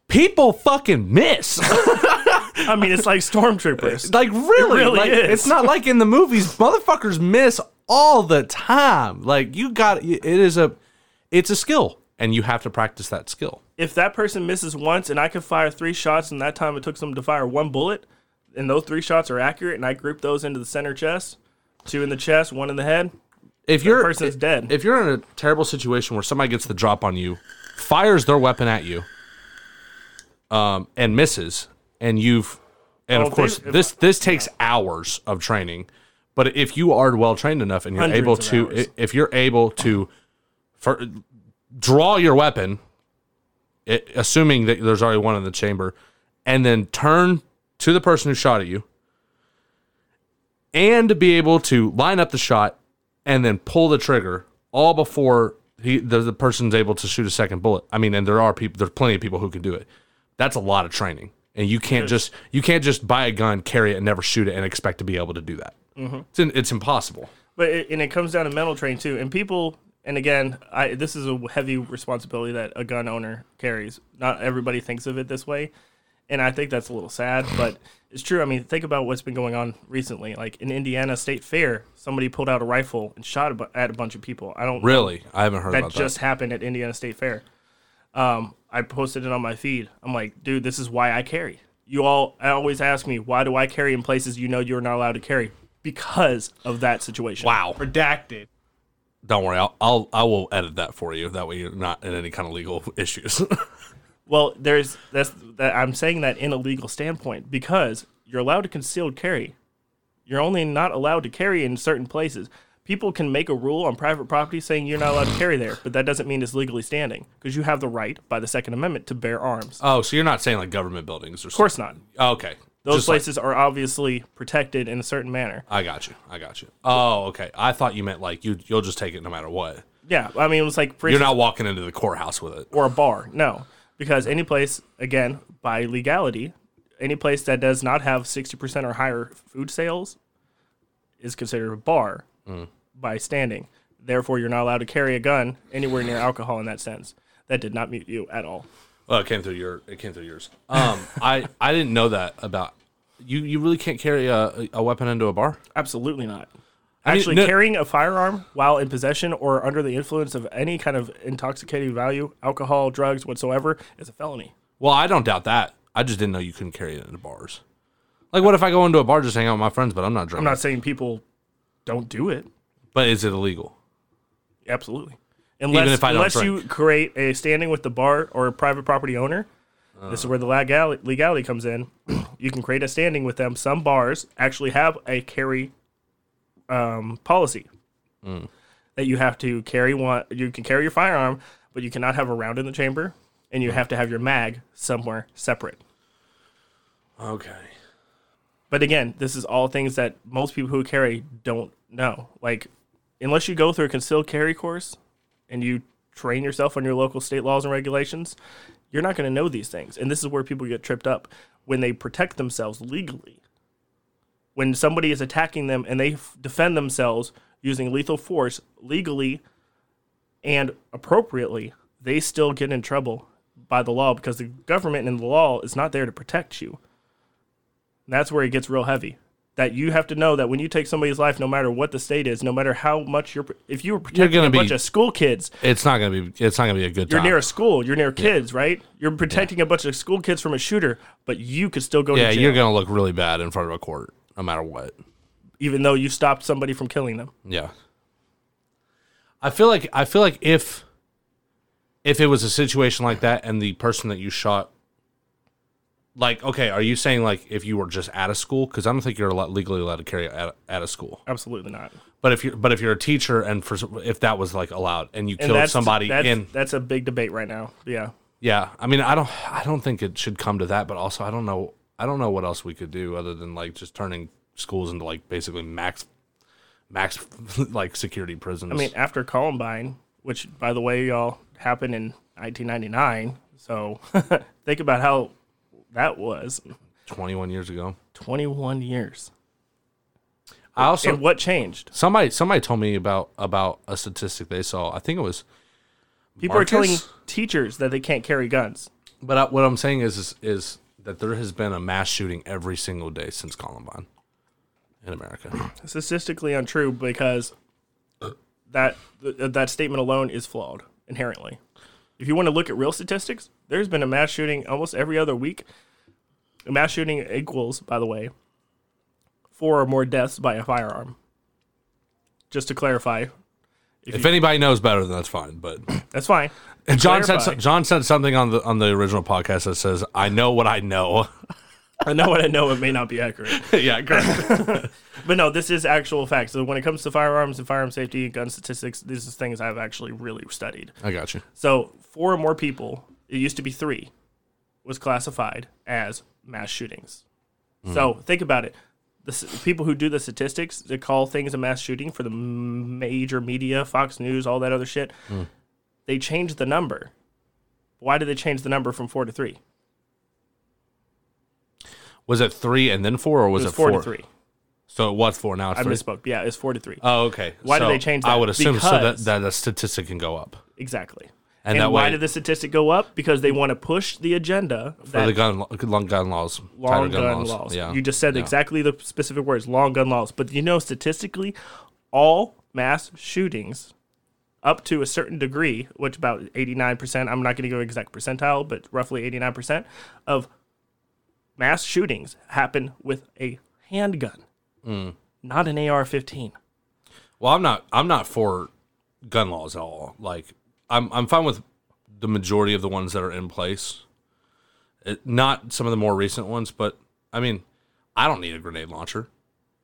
People fucking miss. I mean, it's like stormtroopers. like really, really like, is. it's not like in the movies. Motherfuckers miss all the time. Like you got it is a it's a skill, and you have to practice that skill. if that person misses once and I can fire three shots and that time it took them to fire one bullet, and those three shots are accurate, and I group those into the center chest, two in the chest, one in the head, If you're person's dead. if you're in a terrible situation where somebody gets the drop on you, fires their weapon at you, um, and misses, and you've, and Oh, of course they- this this takes hours of training, but if you are well trained enough and you're able to, hours. if you're able to, for, draw your weapon, it, assuming that there's already one in the chamber, and then turn to the person who shot at you, and to be able to line up the shot and then pull the trigger all before he the, the person's able to shoot a second bullet. I mean, and there are people, there's plenty of people who can do it. That's a lot of training, and you can't just you can't just buy a gun, carry it, and never shoot it, and expect to be able to do that. Mm-hmm. It's in, it's impossible. But it, and it comes down to mental training too. And people, and again, I this is a heavy responsibility that a gun owner carries. Not everybody thinks of it this way, and I think that's a little sad, but it's true. I mean, think about what's been going on recently. Like in Indiana State Fair, somebody pulled out a rifle and shot a bu- at a bunch of people. I don't Really, I haven't heard that about just that. happened at Indiana State Fair. Um, I posted it on my feed. I'm like, dude, this is why I carry. You all I always ask me, why do I carry in places you know you're not allowed to carry? Because of that situation. Wow. Redacted. Don't worry, I'll, I'll I will edit that for you. That way you're not in any kind of legal issues. Well, there's that's that I'm saying that in a legal standpoint because you're allowed to concealed carry. You're only not allowed to carry in certain places. People can make a rule on private property saying you're not allowed to carry there, but that doesn't mean it's legally standing because you have the right by the Second Amendment to bear arms. Oh, so you're not saying like government buildings or Of course not. Oh, okay. Those Just like- places are obviously protected in a certain manner. I got you. I got you. Oh, okay. I thought you meant like you you'll just take it no matter what. Yeah, I mean, it was like for You're instance- not walking into the courthouse with it. or a bar. No, because any place, again, by legality, any place that does not have 60% or higher food sales is considered a bar by standing. Therefore, you're not allowed to carry a gun anywhere near alcohol in that sense. That did not mute you at all. Well, it came through your. It came through yours. Um, I I didn't know that about you. You really can't carry a, a weapon into a bar. Absolutely not. I mean, Actually, no- carrying a firearm while in possession or under the influence of any kind of intoxicating value, alcohol, drugs, whatsoever, is a felony. Well, I don't doubt that. I just didn't know you couldn't carry it into bars. Like, what if I go into a bar just hang out with my friends, but I'm not drunk. I'm not saying people don't do it. but is it illegal? Absolutely. Unless, if I don't unless drink. you create a standing with the bar or a private property owner, this is uh. where the legality comes in. you can create a standing with them. Some bars actually have a carry um, policy that you have to carry one. You can carry your firearm, but you cannot have a round in the chamber, and you have to have your mag somewhere separate. Okay. But again, this is all things that most people who carry don't know. Like, unless you go through a concealed carry course and you train yourself on your local state laws and regulations, you're not going to know these things. And this is where people get tripped up when they protect themselves legally. When somebody is attacking them and they f- defend themselves using lethal force legally and appropriately, they still get in trouble by the law because the government and the law is not there to protect you. And that's where it gets real heavy. That you have to know that when you take somebody's life, no matter what the state is, no matter how much you're, if you were protecting a bunch of school kids, It's not gonna be. It's not gonna be a good you're time. near a school, you're near kids, right? You're protecting a bunch of school kids from a shooter, but you could still go yeah, to jail, you're gonna look really bad in front of a court, no matter what. even though you stopped somebody from killing them. Yeah. I feel like I feel like if if it was a situation like that and the person that you shot like okay, are you saying like if you were just at a school cuz I don't think you're allowed, legally allowed to carry at, at a school. Absolutely not. But if you're but if you're a teacher and for if that was like allowed and you And killed that's, somebody that's, in that's a big debate right now. Yeah. yeah, I mean I don't I don't think it should come to that, but also I don't know I don't know what else we could do other than like just turning schools into like basically max max like security prisons. I mean, after Columbine, which by the way, y'all happened in 1999. So think about how that was 21 years ago. 21 years. I also and what changed? somebody somebody told me about about a statistic they saw. I think it was, People are telling teachers that they can't carry guns. but I, what I'm saying is, is is that there has been a mass shooting every single day since Columbine in America. Statistically untrue because that th- that statement alone is flawed inherently. If you want to look at real statistics, there's been a mass shooting almost every other week. A mass shooting equals, by the way, four or more deaths by a firearm. Just to clarify, if anybody knows better, then that's fine. But that's fine. And John said clarify. so- John said something on the on the original podcast that says, "I know what I know." I know what I know. It may not be accurate, yeah, correct. but no, this is actual facts. So when it comes to firearms and firearm safety, gun statistics, these are things I've actually really studied. I got you. So four or more people, it used to be three, was classified as mass shootings. Hmm. So think about it. The s- people who do the statistics, they call things a mass shooting for the m- major media, Fox News, all that other shit. Hmm. They changed the number. Why did they change the number from four to three? Was it three and then four, or was It it, four, four to three. So it was four. Now it's I three. misspoke. Yeah, it's four to three. Oh, okay. Why did they change I that? would assume so that, that the statistic can go up exactly. And And, why way- did the statistic go up? Because they want to push the agenda for that the gun long gun laws, long gun, laws. Yeah, You just said Yeah. exactly the specific words, long gun laws. But you know, statistically, all mass shootings up to a certain degree, which about 89%, I'm not going to go exact percentile, but roughly 89% of mass shootings happen with a handgun, Mm. not an AR 15. Well, I'm not. I'm not for gun laws at all. Like, I'm. I'm fine with the majority of the ones that are in place. It, not some of the more recent ones, but I mean, I don't need a grenade launcher.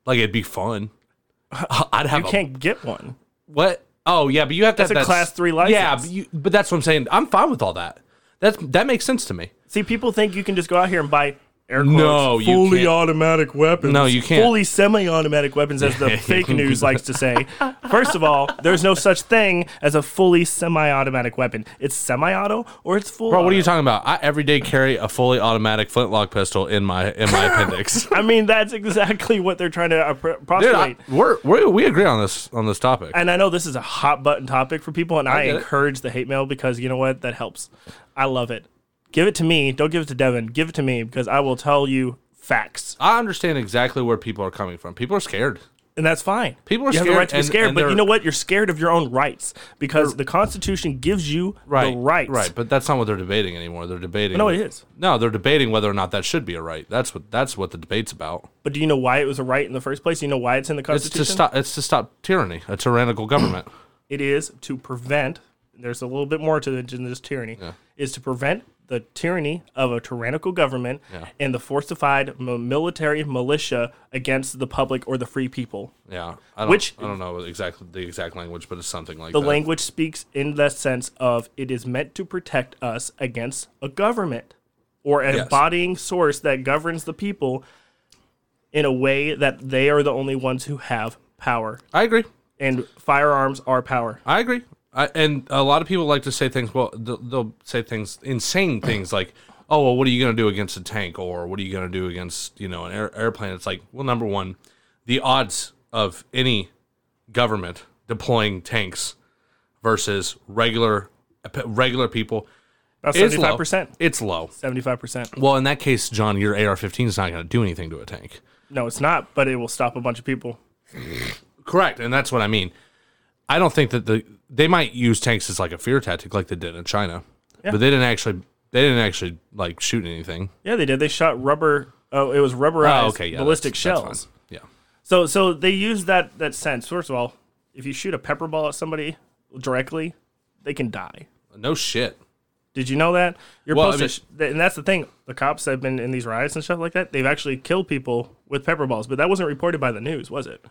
Like, it'd be fun. I'd have You a can't get one. What? Oh yeah, but you have to That's have a that class three Yeah, license. but, you, but that's what I'm saying. I'm fine with all that. That's that makes sense to me. See, people think you can just go out here and buy air quotes, No, you fully can't. automatic weapons. No, you can't. Fully semi-automatic weapons, as the fake news likes to say. First of all, there's no such thing as a fully semi-automatic weapon. It's semi-auto or it's full. Bro, what are you talking about? I every day carry a fully automatic flintlock pistol in my in my appendix. I mean, that's exactly what they're trying to uh, pr- Dude, postulate. I, we're, we we agree on this on this topic. and I know this is a hot button topic for people, and I, it. encourage the hate mail because you know what? That helps. I love it. Give it to me. Don't give it to Devin. Give it to me because I will tell you facts, I understand exactly where people are coming from. People are scared. and that's fine. People are you have the scared right to be and- scared, and but you know what? You're scared of your own rights because the Constitution gives you Right, the rights. right. But that's not what they're debating anymore. They're debating. No, it is. No, they're debating whether or not that should be a right. That's what that's what the debate's about. But do you know why it was a right in the first place? You know why it's in the It's Constitution? to stop. It's to stop tyranny, a tyrannical government. it is to prevent there's a little bit more to it than just tyranny is to prevent the tyranny of a tyrannical government Yeah. and the fortified military militia against the public or the free people Yeah, I don't, Which- I don't know exactly the exact language, but it's something like the that. language speaks in the sense of it is meant to protect us against a government or an Yes. embodying source that governs the people in a way that they are the only ones who have power I agree. and firearms are power I agree. I, and a lot of people like to say things. Well, they'll, they'll say things, insane things like, "Oh, well, what are you going to do against a tank?" or "What are you going to do against you know an air, airplane?" It's like, well, number one, the odds of any government deploying tanks versus regular regular people about is low. 75% It's low. 75% Well, in that case, John, your AR-15 is not going to do anything to a tank. No, it's not, but it will stop a bunch of people. Correct, and that's what I mean. I don't think that the they might use tanks as like a fear tactic, like they did in China, Yeah. but they didn't actually they didn't actually like shoot anything. Yeah, they did. They shot rubber. Oh, it was rubberized Oh, okay, yeah, ballistic that's- that's shells. fine. Yeah, So, so they use that that sense. First of all, if you shoot a pepper ball at somebody directly, they can die. no shit. Did you know that? You're Well, supposed I to, and that's the thing. The cops have been in these riots and stuff like that. They've actually killed people with pepper balls, but that wasn't reported by the news, was it?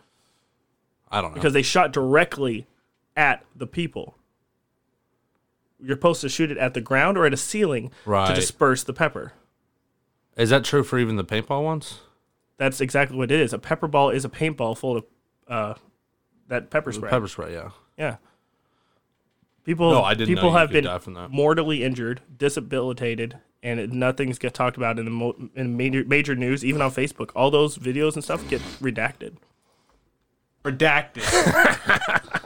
I don't know. Because they shot directly at the people. You're supposed to shoot it at the ground or at a ceiling Right. to disperse the pepper. Is that true for even the paintball ones? That's exactly what it is. A pepper ball is a paintball full of uh, that pepper spray. Pepper spray, yeah. Yeah. People, No, I didn't know people you have could been die from that. mortally injured, disabilitated, and it, nothing's get talked about in the mo- in major major news, even on Facebook. All those videos and stuff get redacted. Redacted.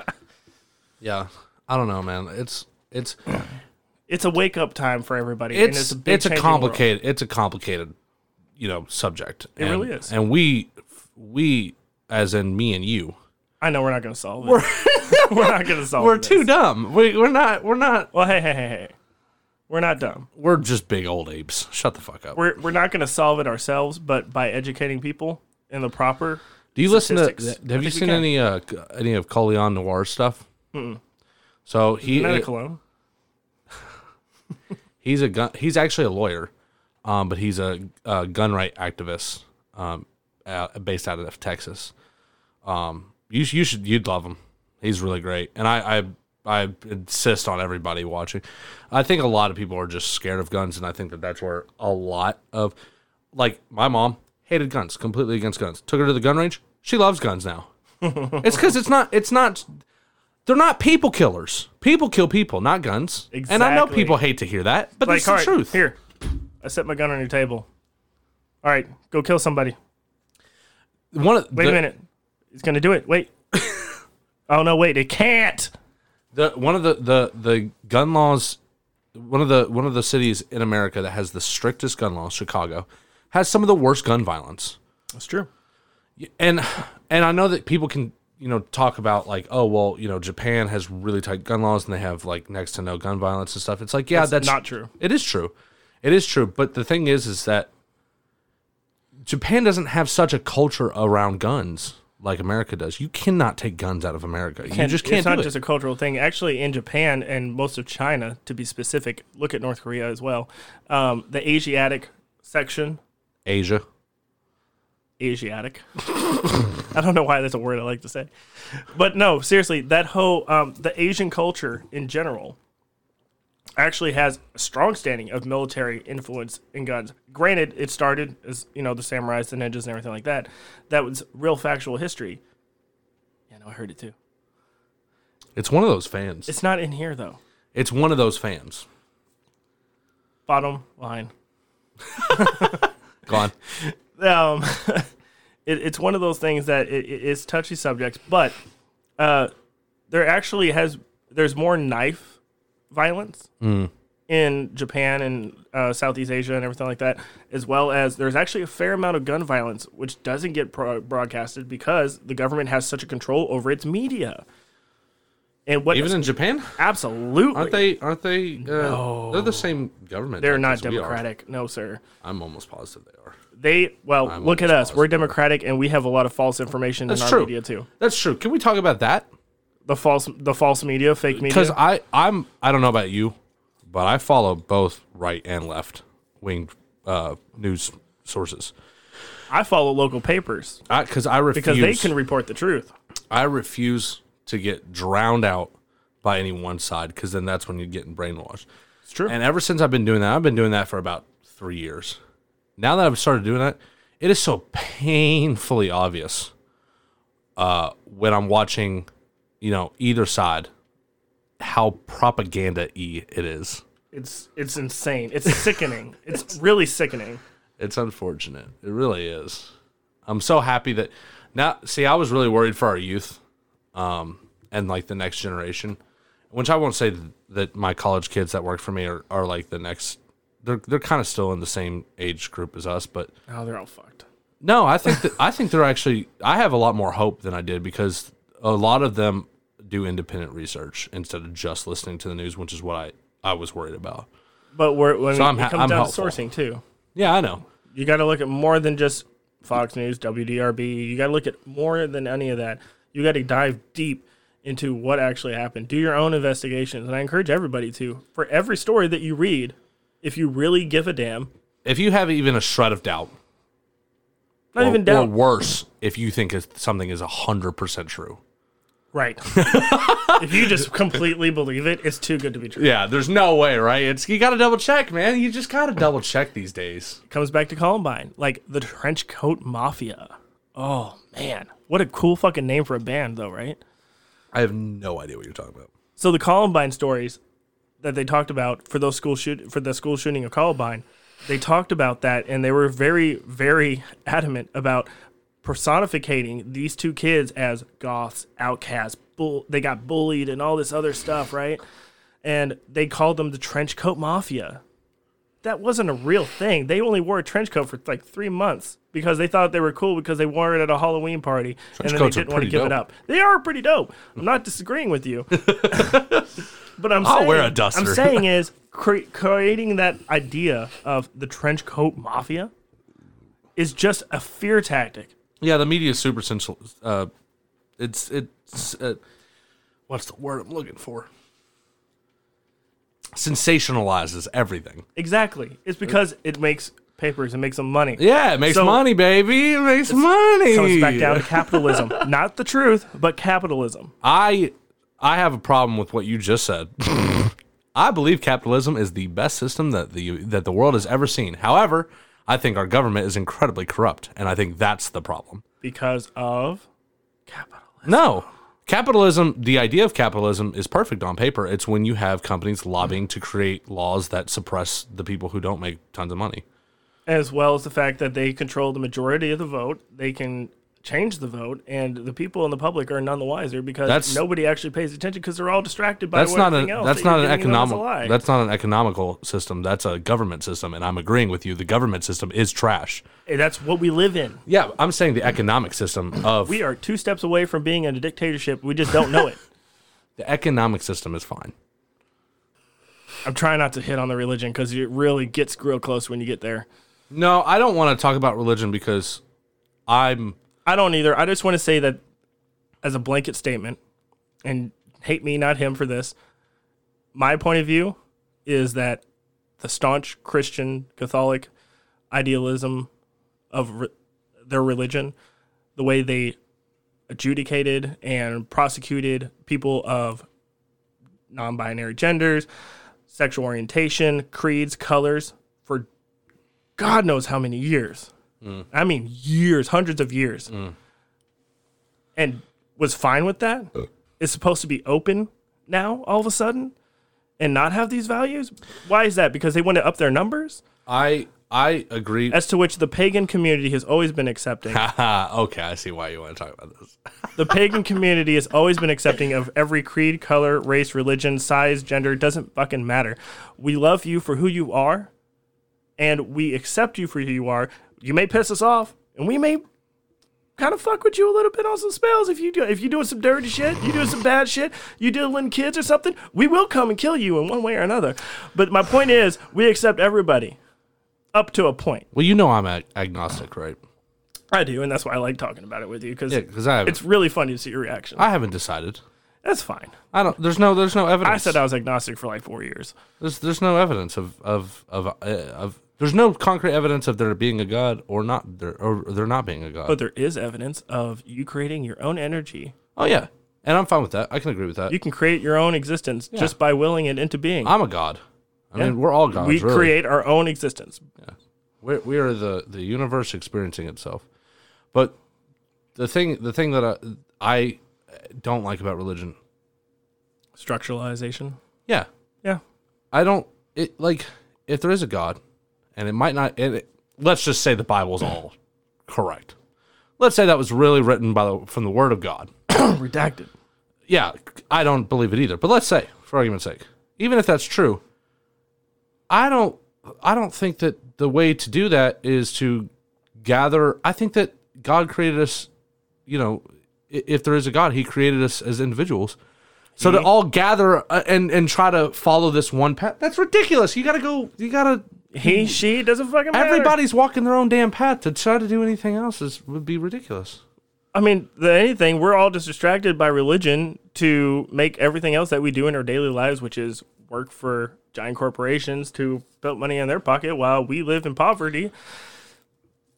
Yeah, I don't know, man. It's it's It's a wake up time for everybody. and it's a big it's a changing world. complicated it's a complicated you know subject. It And- really is. And we we as in me and you I know we're not going to solve it. We're, not going to solve we're this. too dumb. We we're not we're not Well, hey, hey, hey, hey. We're not dumb. we're just big old apes. Shut the fuck up. We're we're not going to solve it ourselves, but by educating people in the proper. Do you listen to? statistics. I Have you think we seen can. any uh any of Colion Noir stuff? So he Isn't that a cologne? he's a gun. He's actually a lawyer, um, but he's a, a gun right activist, um, based out of Texas. Um, you you should you'd love him. He's really great, and I I I insist on everybody watching. I think a lot of people are just scared of guns, and I think that that's where a lot of like my mom hated guns, completely against guns. Took her to the gun range. She loves guns now. it's because it's not it's not they're not people killers. People kill people, not guns. Exactly. And I know people hate to hear that, but Like, it's the all right, truth. Here, I set my gun on your table. All right, go kill somebody. One of Wait the, a minute. It's gonna do it. Wait. oh no! Wait, it can't. The one of the, the the gun laws, one of the one of the cities in America that has the strictest gun laws, Chicago, has some of the worst gun violence. That's true. and and I know that people can you know talk about like oh well you know Japan has really tight gun laws and they have like next to no gun violence and stuff. It's like yeah, That's that's not true. It is true, it is true. But the thing is, is that Japan doesn't have such a culture around guns like America does. You cannot take guns out of America. You just can't It's not it. just a cultural thing. Actually, in Japan and most of China, to be specific, look at North Korea as well. Um, the Asiatic section, Asia. Asiatic. I don't know why that's a word I like to say. But no, seriously, that whole um, the Asian culture in general actually has a strong standing of military influence in guns. Granted, it started as you know the samurais, the ninjas, and everything like that. That was real factual history. Yeah, no, I heard it too. It's one of those fans. It's not in here though. It's one of those fans. Bottom line. Go on. um, it, it's one of those things that it, it- it's touchy subjects, but uh, there actually has there's more knife violence in Japan and uh, Southeast Asia and everything like that, as well as there's actually a fair amount of gun violence which doesn't get pro- broadcasted because the government has such a control over its media. And what Even in Japan, absolutely aren't they? Aren't they? Uh, They're the same government. they're not as we are. democratic, no sir. I'm almost positive they are. They well, I'm look at us. We're democratic, and we have a lot of false information That's in our true. media too. That's true. Can we talk about that? The false, the false media, fake media. Because I, I'm, I don't know about you, but I follow both right and left wing uh, news sources. I follow local papers Because I, refuse. because they can report the truth. I refuse to get drowned out by any one side because then that's when you're getting brainwashed. It's true. And ever since I've been doing that, I've been doing that for about three years. Now that I've started doing that, it is so painfully obvious uh, when I'm watching, you know, either side, how propaganda y it is. it's it's insane. It's sickening. It's really sickening. It's unfortunate. It really is. I'm so happy that now. See, I was really worried for our youth, um, and like the next generation, which I won't say that my college kids that work for me are, are like the next. They're they're kind of still in the same age group as us, but Oh, they're all fucked. no, I think that I think they're actually. I have a lot more hope than I did because a lot of them do independent research instead of just listening to the news, which is what I I was worried about. But we're, when So I'm it comes I'm down hopeful. to sourcing too, Yeah, I know. you got to look at more than just Fox News, WDRB. You got to look at more than any of that. You got to dive deep into what actually happened. Do your own investigations, and I encourage everybody to. For every story that you read, if you really give a damn, If you have even a shred of doubt, not or, even doubt, or worse, if you think something is hundred percent true. right? if you just completely believe it, it's too good to be true. Yeah, there's no way, right? It's you got to double check, man. You just got to double check these days. comes back to Columbine, like the Trench Coat Mafia. Oh man, what a cool fucking name for a band, though, right? I have no idea what you're talking about. So the Columbine stories that they talked about for those school shoot for the school shooting of Columbine, they talked about that, and they were very, very adamant about personificating these two kids as goths, outcasts, bull. They got bullied and all this other stuff, right? And they called them the Trench Coat Mafia. That wasn't a real thing. They only wore a trench coat for like three months because they thought they were cool because they wore it at a Halloween party and then they didn't want to give it up. They are pretty dope. I'm not disagreeing with you. But I'm I'll saying, wear a duster. I'm saying is cre- creating that idea of the trench coat mafia is just a fear tactic. Yeah, the media is super sensual. Uh, it's it's uh, what's the word I'm looking for? Sensationalizes everything. Exactly. It's because it makes papers, it makes them money. Yeah, it makes So- money, baby. It makes money. Comes back down to capitalism. Not the truth, but capitalism. I I have a problem with what you just said. I believe capitalism is the best system that the that the world has ever seen. However, I think our government is incredibly corrupt, and I think that's the problem. Because of capitalism. No. Capitalism, the idea of capitalism is perfect on paper. It's when you have companies lobbying to create laws that suppress the people who don't make tons of money. As well as the fact that they control the majority of the vote. They can change the vote, and the people in the public are none the wiser because That's- nobody actually pays attention because they're all distracted by That's not everything an else. that's that not an giving them as a economical lie. that's not an economical system. That's a government system, and I'm agreeing with you. The government system is trash. Hey, that's what we live in. Yeah, I'm saying the economic system of We are two steps away from being in a dictatorship. We just don't know it. the economic system is fine. I'm trying not to hit on the religion because it really gets real close when you get there. No, I don't want to talk about religion because I'm I don't either. I just want to say that as a blanket statement, and hate me, not him, for this. My point of view is that the staunch Christian Catholic idealism of re- their religion, the way they adjudicated and prosecuted people of non-binary genders, sexual orientation, creeds, colors for God knows how many years. Mm. I mean, years, hundreds of years, mm. and was fine with that. Uh. Is supposed to be open now all of a sudden, and not have these values. Why is that? Because they want to up their numbers. I I agree. As to which the pagan community has always been accepting. okay, I see why you want to talk about this. the pagan community has always been accepting of every creed, color, race, religion, size, gender. Doesn't fucking matter. We love you for who you are, and we accept you for who you are. You may piss us off, and we may kind of fuck with you a little bit on some spells. If you do, if you're doing some dirty shit, you doing some bad shit, you dealing with kids or something, we will come and kill you in one way or another. But my point is, we accept everybody up to a point. Well, you know I'm ag- agnostic, right? I do, and that's why I like talking about it with you because Yeah, I it's really funny to see your reaction. I haven't decided. that's fine. I don't. There's no. There's no evidence. I said I was agnostic for like four years. There's there's no evidence of of of uh, of. There's no concrete evidence of there being a god or not there or there not being a god. But there is evidence of you creating your own energy. oh yeah, and I'm fine with that. I can agree with that. You can create your own existence just by willing it into being. I'm a god. I mean, we're all gods. we really. create our own existence. We're, we are the the universe experiencing itself. But the thing the thing that I, I don't like about religion, Structuralization. yeah, Yeah. I don't it like if there is a God, and it might not. It, let's just say the Bible's all correct. Let's say that was really written by the from the Word of God. Redacted. Yeah, I don't believe it either. But let's say, for argument's sake, even if that's true, I don't. I don't think that the way to do that is to gather. I think that God created us. You know, if there is a God, He created us as individuals. So to all gather uh, and and try to follow this one path, that's ridiculous. You gotta go. You gotta. He, she, doesn't fucking matter. Everybody's walking their own damn path. To try to do anything else is would be ridiculous. I mean, the anything, we're all just distracted by religion to make everything else that we do in our daily lives, which is work for giant corporations to put money in their pocket while we live in poverty.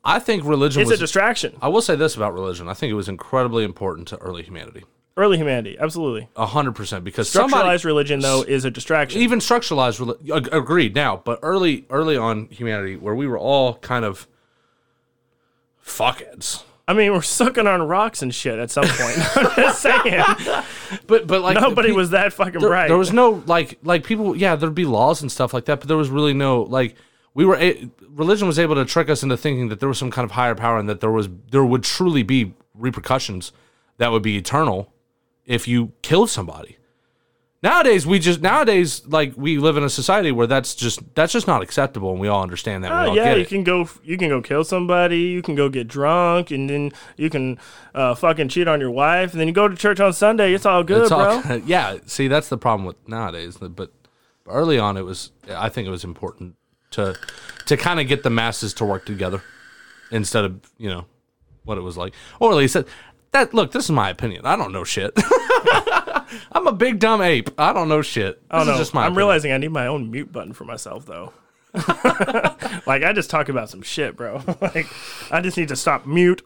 I think religion It's was. a distraction. I will say this about religion. I think it was incredibly important to early humanity. Early humanity, absolutely. A hundred percent because Structuralized somebody religion, though, is a distraction. even structuralized reli- ag- agreed now, but early early on humanity where we were all kind of fuckheads. I mean, we're sucking on rocks and shit at some point. I'm just saying. But but like Nobody pe- was that fucking there, bright. there was no like like people yeah there'd be laws and stuff like that, but there was really no like we were a- religion was able to trick us into thinking that there was some kind of higher power and that there was there would truly be repercussions that would be eternal if you killed somebody. Nowadays we just nowadays like we live in a society where that's just that's just not acceptable and we all understand that. Oh, all yeah, you can go. You can go kill somebody. You can go get drunk, and then you can uh, fucking cheat on your wife, and then you go to church on Sunday. It's all good, It's all- bro. yeah, see, that's the problem with nowadays. But early on, it was. I think it was important to to kind of get the masses to work together instead of you know what it was like, or at least that. look, this is my opinion. I don't know shit. I'm a big dumb ape. I don't know shit. This I don't is know. just my I'm opinion. realizing I need my own mute button for myself, though. like I just talk about some shit, bro. like I just need to stop mute.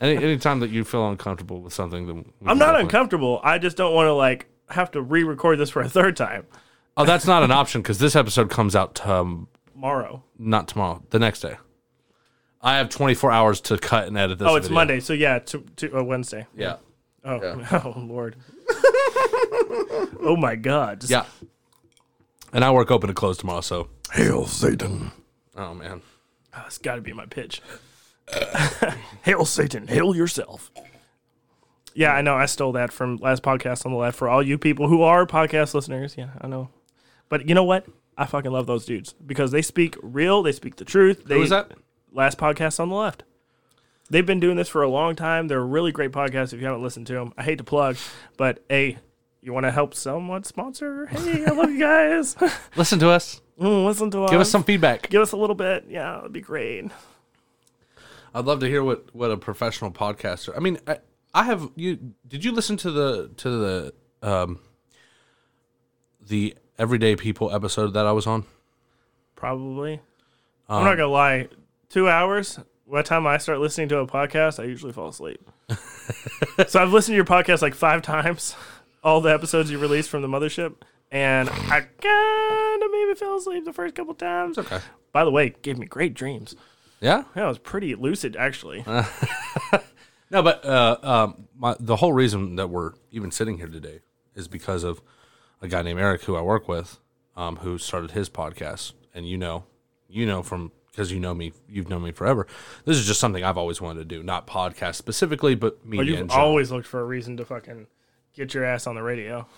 Any anytime that you feel uncomfortable with something, then I'm not uncomfortable. I just don't want to like have to re-record this for a third time Oh, that's not an option because this episode comes out um, tomorrow. not tomorrow, the next day. I have 24 hours to cut and edit this. Oh, it's video. Monday, so yeah, to, to uh, Wednesday. Yeah. Oh, Yeah. oh Lord. oh my God. Just- Yeah. And I work open to close tomorrow, so. Hail Satan. Oh, man. Oh, it's got to be my pitch. hail Satan. Hail yourself. Yeah, I know. I stole that from last podcast on the left for all you people who are podcast listeners. Yeah, I know. But you know what? I fucking love those dudes because they speak real. They speak the truth. They, Who was that? Last podcast on the left. They've been doing this for a long time. They're a really great podcast if you haven't listened to them. I hate to plug, but hey, you want to help someone sponsor? Hey, I love you guys. Listen to us. Mm, listen to us. Give us some feedback. Give us a little bit. Yeah, it'd be great. I'd love to hear what, what a professional podcaster. I mean, I, I have you. Did you listen to the to the um the Everyday People episode that I was on? Probably. Um, I'm not gonna lie. Two hours. by the time I start listening to a podcast, I usually fall asleep. so I've listened to your podcast like five times, all the episodes you released from the mothership, and I kind of maybe fell asleep the first couple times. Okay. By the way, it gave me great dreams. Yeah. Yeah, I was pretty lucid actually. No, but uh, um, my, the whole reason that we're even sitting here today is because of a guy named Eric who I work with, um, who started his podcast, and you know, you know from because you know me, you've known me forever. This is just something I've always wanted to do, not podcast specifically, but media. in you've always looked for a reason to fucking get your ass on the radio.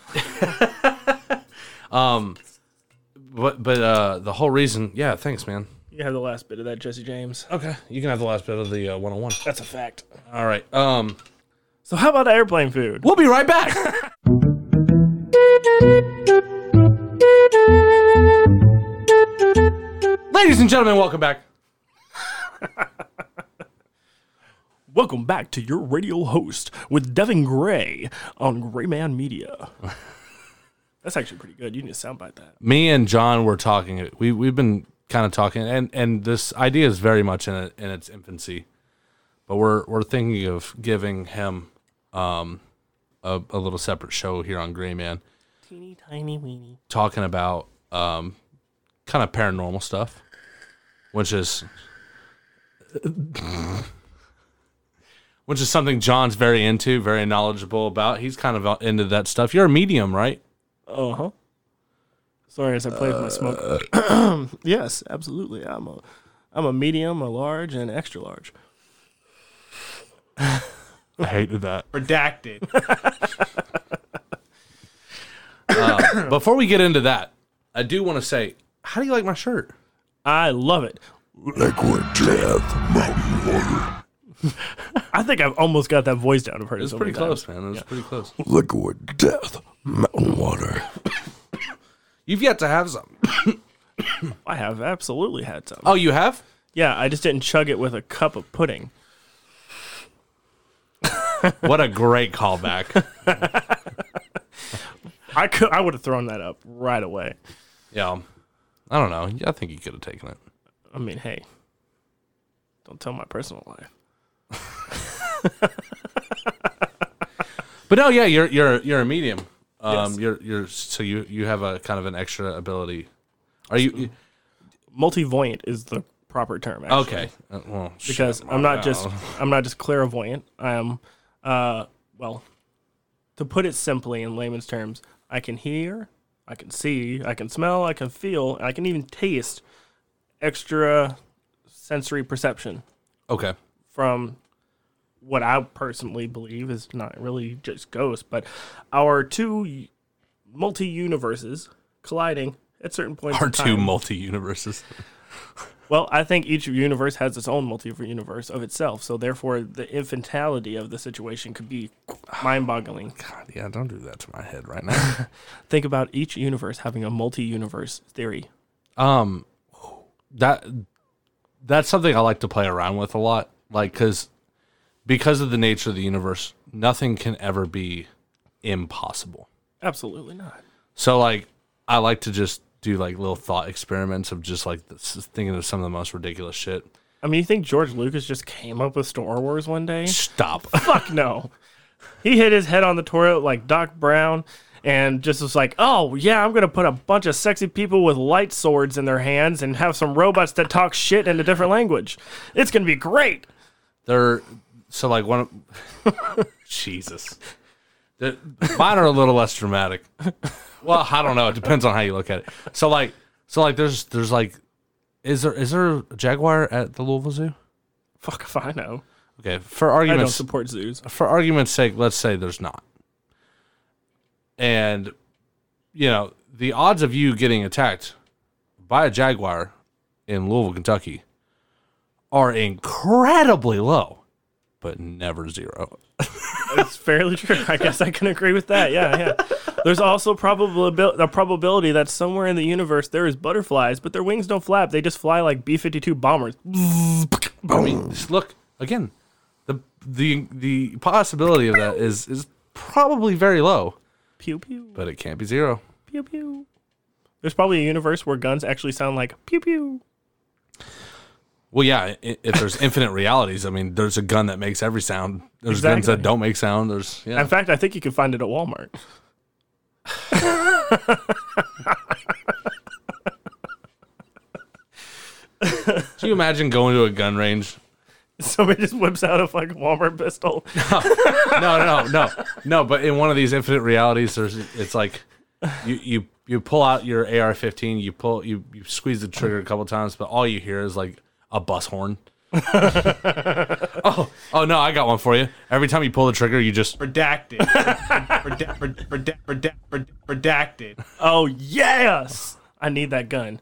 Um, but but uh, the whole reason, yeah, thanks, man. You have the last bit of that, Jesse James. Okay, you can have the last bit of the uh, one-on-one. That's a fact. All right. Um, So how about airplane food? we'll be right back. Ladies and gentlemen, welcome back. Welcome back to your radio host with Devin Gray on Grayman Media. That's actually pretty good. You need to soundbite that. Me and John were talking. We we've been kind of talking, and and this idea is very much in it, in its infancy, but we're we're thinking of giving him um a, a little separate show here on Gray Man, Teeny tiny weeny. talking about um kind of paranormal stuff, which is which is something John's very into, very knowledgeable about. He's kind of into that stuff. You're a medium, right? Uh huh. Sorry, as I play with my smoke. yes, absolutely. I'm a, I'm a medium, a large, and extra large. I hated that. Redacted. Before we get into that, I do want to say, how do you like my shirt? I love it. Liquid death, mountain water. I think I've almost got that voice down. I've heard it It's so pretty many times. close, man. It was pretty close. Liquid death, mountain water. You've yet to have some. I have absolutely had some. Oh, you have? Yeah, I just didn't chug it with a cup of pudding. What a great callback. I could, I would have thrown that up right away. yeah. I don't know. I think you could have taken it. I mean, hey, don't tell my personal life. But no, yeah, you're you're you're a medium. Um, Yes. you're you're so you you have a kind of an extra ability. Are you Multivoyant is the proper term. Actually. okay? Uh, well, because I'm not just I'm not just clairvoyant. I am, uh, well, to put it simply in layman's terms, I can hear, I can see, I can smell, I can feel, I can even taste extra sensory perception okay. from what I personally believe is not really just ghosts, but our two multi universes colliding at certain points. Our two multi universes. Well, I think each universe has its own multi-universe of itself, so therefore the infantility of the situation could be mind-boggling. God, yeah, don't do that to my head right now. Think about each universe having a multi-universe theory. um, that that's something I like to play around with a lot. Like, because because of the nature of the universe, nothing can ever be impossible. Absolutely not. So like I like to just do like little thought experiments of just like thinking of some of the most ridiculous shit. I mean, you think George Lucas just came up with Star Wars one day? Stop. Fuck no. He hit his head on the toilet like Doc Brown and just was like, "Oh yeah, I'm gonna put a bunch of sexy people with light swords in their hands and have some robots that talk shit in a different language. It's gonna be great." They're so like one. of- Jesus. The- mine are a little less dramatic. Well, I don't know. It depends on how you look at it. So like, so like, there's there's like, is there is there a jaguar at the Louisville Zoo? Fuck if I know. Okay, for I don't support zoos. for argument's sake, let's say there's not. And you know, the odds of you getting attacked by a jaguar in Louisville, Kentucky are incredibly low, but never zero. It's fairly true. I guess I can agree with that. Yeah, yeah. There's also probability a probability that somewhere in the universe there is butterflies, but their wings don't flap. They just fly like B-52 bombers. I mean, just look again. The the the possibility of that is is probably very low, Pew pew but it can't be zero. pew pew. There's probably a universe where guns actually sound like pew pew. Well, yeah. If there's infinite realities, I mean, there's a gun that makes every sound. There's guns that don't make sound. There's yeah. In fact, I think you can find it at Walmart. Can you imagine going to a gun range? Somebody just whips out a fucking Walmart pistol. No, no, no, no, no. But in one of these infinite realities, there's it's like you you you pull out your AR-15, you pull you you squeeze the trigger a couple times, but all you hear is like a bus horn. oh, oh no! I got one for you. Every time you pull the trigger, you just Redacted. Reda- reda- reda- reda- reda- redacted. Oh yes, I need that gun.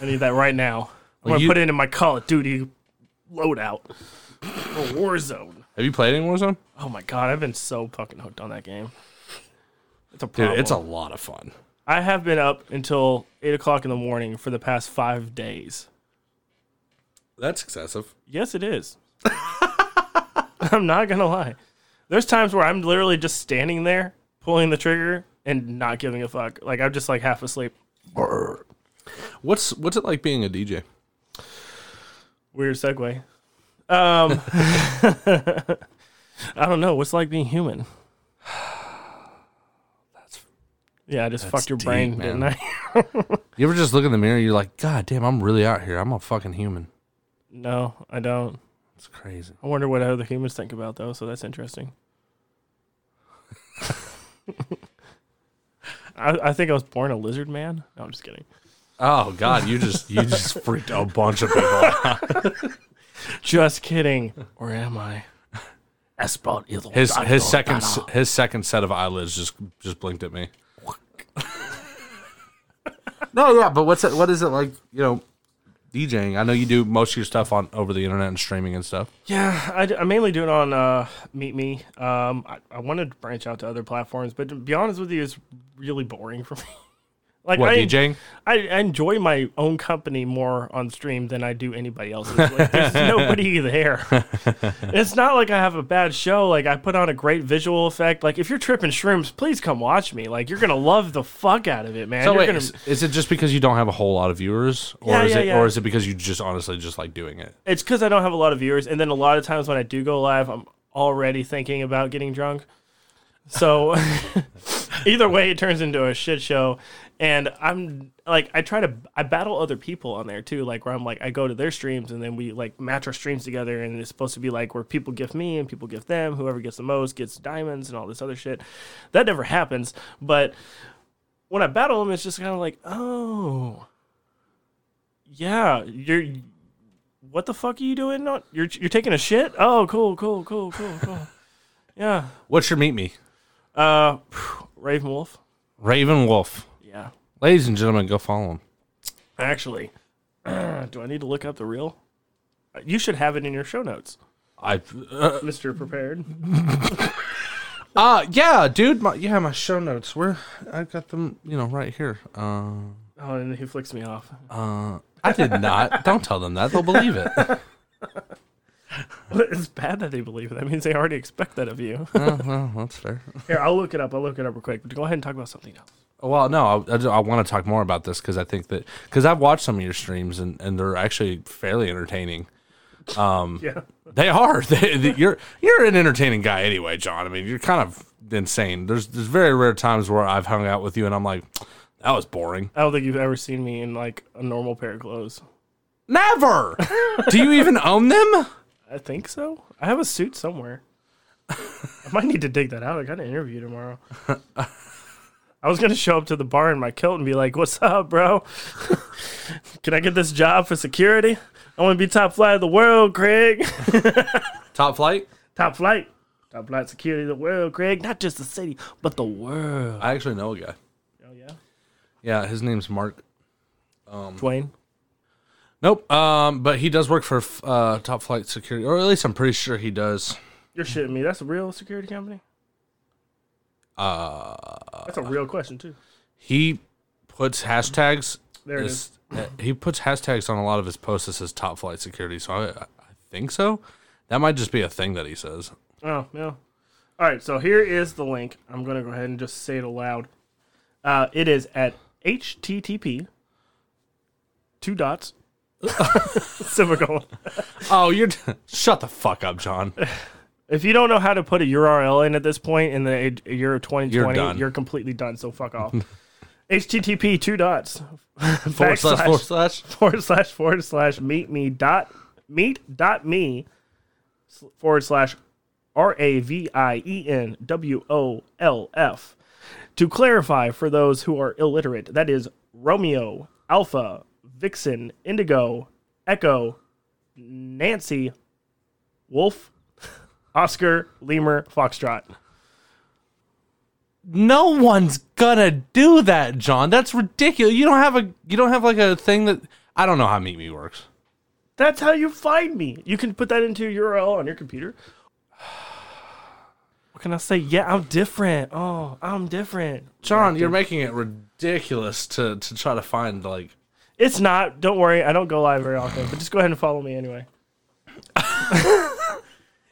I need that right now. I'm Well, gonna you- put it in my Call of Duty loadout for Warzone. have you played any Warzone? Oh my god, I've been so fucking hooked on that game. It's a Dude, problem. it's a lot of fun. I have been up until eight o'clock in the morning for the past five days. That's excessive. Yes, it is. I'm not gonna lie. There's times where I'm literally just standing there, pulling the trigger, and not giving a fuck. Like I'm just like half asleep. What's what's it like being a DJ? Weird segue. Um, I don't know. What's it like being human? yeah, I just fucked your deep, brain, man. didn't I? You ever just look in the mirror? You're like, God damn, I'm really out here. I'm a fucking human. No, I don't. It's crazy. I wonder what other humans think about though. So that's interesting. I, I think I was born a lizard man. No, I'm just kidding. Oh God, you just you just freaked a bunch of people out. Just kidding. Or am I? His his second s- his second set of eyelids just just blinked at me. no, yeah, but what's it? What is it like? You know, DJing. I know you do most of your stuff on over the internet and streaming and stuff. Yeah, I mainly do it on uh, Meet Me. Um, I, I to branch out to other platforms, but to be honest with you, it's really boring for me. Like What I, DJing? I, I enjoy my own company more on stream than I do anybody else's. Like, there's nobody there. it's not like I have a bad show. Like I put on a great visual effect. Like if you're tripping shrooms, please come watch me. Like you're gonna love the fuck out of it, man. So you're wait, gonna, is, is it just because you don't have a whole lot of viewers, or Yeah, is yeah, it, yeah. or is it because you just honestly just like doing it? it's because I don't have a lot of viewers, and then a lot of times when I do go live, I'm already thinking about getting drunk. So either way, it turns into a shit show, and I'm like, I try to I battle other people on there too, like where I'm like, I go to their streams, and then we like match our streams together, and it's supposed to be like where people gift me and people gift them, whoever gets the most gets diamonds and all this other shit. That never happens, but when I battle them, it's just kind of like, oh. Yeah, you're what the fuck are you doing? Not you're you're taking a shit? Oh, cool, cool, cool, cool, cool. yeah. What's your meet me? Uh, Raven Wolf. Raven Wolf. Ladies and gentlemen, go follow him. Actually, do I need to look up the real? You should have it in your show notes, I Mister Prepared. uh yeah, dude. My, yeah, my show notes. Where I've got them, you know, right here. Uh, Oh, and he flicks me off. uh, I did not. Don't tell them that; they'll believe it. it's bad that they believe it. That means they already expect that of you. Oh, well, that's fair. Here, I'll look it up. I'll look it up real quick. But go ahead and talk about something else. Well, no, I, I, want to talk more about this because I think that because I've watched some of your streams and, and they're actually fairly entertaining. Um, yeah. They are. They, they- you're you're an entertaining guy anyway, John. I mean, you're kind of insane. There's there's very rare times where I've hung out with you and I'm like, that was boring. I don't think you've ever seen me in like a normal pair of clothes. Never. Do you even own them? I think so. I have a suit somewhere. I might need to dig that out. I got an interview tomorrow. I was gonna show up to the bar in my kilt and be like, "What's up, bro? Can I get this job for security? I want to be top flight of the world, Craig. Top flight. top flight, top flight security of the world, Craig. Not just the city, but the world. I actually know a guy. Oh yeah, Yeah, his name's Mark. Um, Dwayne. Nope. Um, but he does work for uh, Top Flight Security, or at least I'm pretty sure he does. You're shitting me. That's a real security company. Uh, That's a real question too. he puts hashtags. There it as- uh, He puts hashtags on a lot of his posts that says Top Flight Security. So I, I think so. That might just be a thing that he says. Oh, yeah. All right, so here is the link. I'm going to go ahead and just say it aloud. Uh, it is at http two dots Semicolon. Oh, you're shut the fuck up, John. If you don't know how to put a URL in at this point in the year of 2020, You're you're, completely done. So fuck off. HTTP two dots Forward slash forward slash. forward slash forward slash meet me dot meet dot me forward slash R A V I E N W O L F. To clarify for those who are illiterate, that is Romeo, Alpha, Vixen, Indigo, Echo, Nancy, Wolf, Oscar, Lemur, Foxtrot. No one's gonna do that, John. That's ridiculous. You don't have a you don't have like a thing that I don't know how Meet Me works. That's how you find me. You can put that into your URL on your computer. What can I say? Yeah, I'm different. Oh, I'm different. John, you're making it ridiculous to to try to find like It's not. Don't worry. I don't go live very often, but just go ahead and follow me anyway.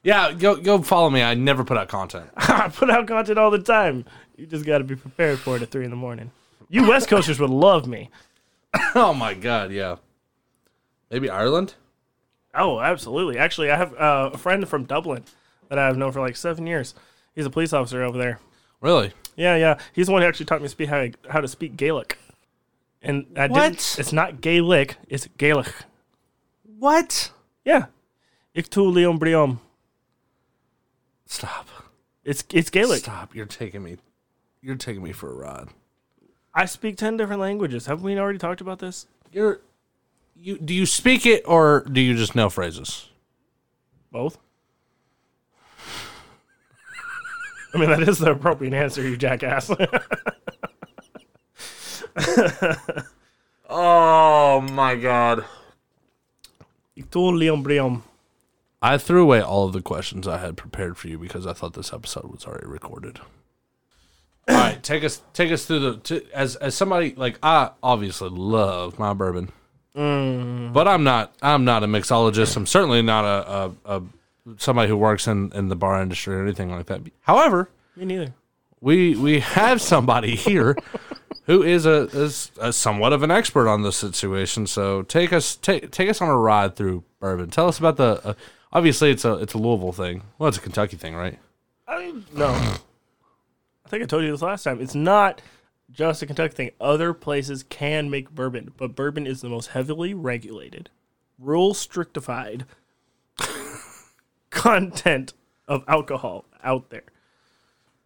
Yeah, go go follow me. I never put out content. I put out content all the time. You just got to be prepared for it at three in the morning. You West Coasters would love me. oh my god, yeah. Maybe Ireland? Oh, absolutely. Actually, I have uh, a friend from Dublin that I've known for like seven years. He's a police officer over there. Really? Yeah, yeah. He's the one who actually taught me speak how, how to speak Gaelic. And I What? didn't. It's not Gaelic. It's Gaelic. What? Yeah. Ich tu Leon Briom. Stop. It's it's Gaelic. Stop. You're taking me you're taking me for a ride. I speak ten different languages. Haven't we already talked about this? You're you do you speak it or do you just know phrases? Both. I mean, that is the appropriate answer, you jackass. Oh my god. Ich tu Leon Briom. I threw away all of the questions I had prepared for you because I thought this episode was already recorded. All right, take us take us through the to, as as somebody like I obviously love my bourbon, mm. but I'm not I'm not a mixologist. I'm certainly not a, a, a somebody who works in, in the bar industry or anything like that. However, Me neither. We we have somebody here who is a is a somewhat of an expert on this situation. So take us take take us on a ride through bourbon. Tell us about the. Uh, obviously, it's a it's a Louisville thing. Well, it's a Kentucky thing, right? I mean, no. I think I told you this last time. It's not just a Kentucky thing. Other places can make bourbon, but bourbon is the most heavily regulated, rule strictified content of alcohol out there.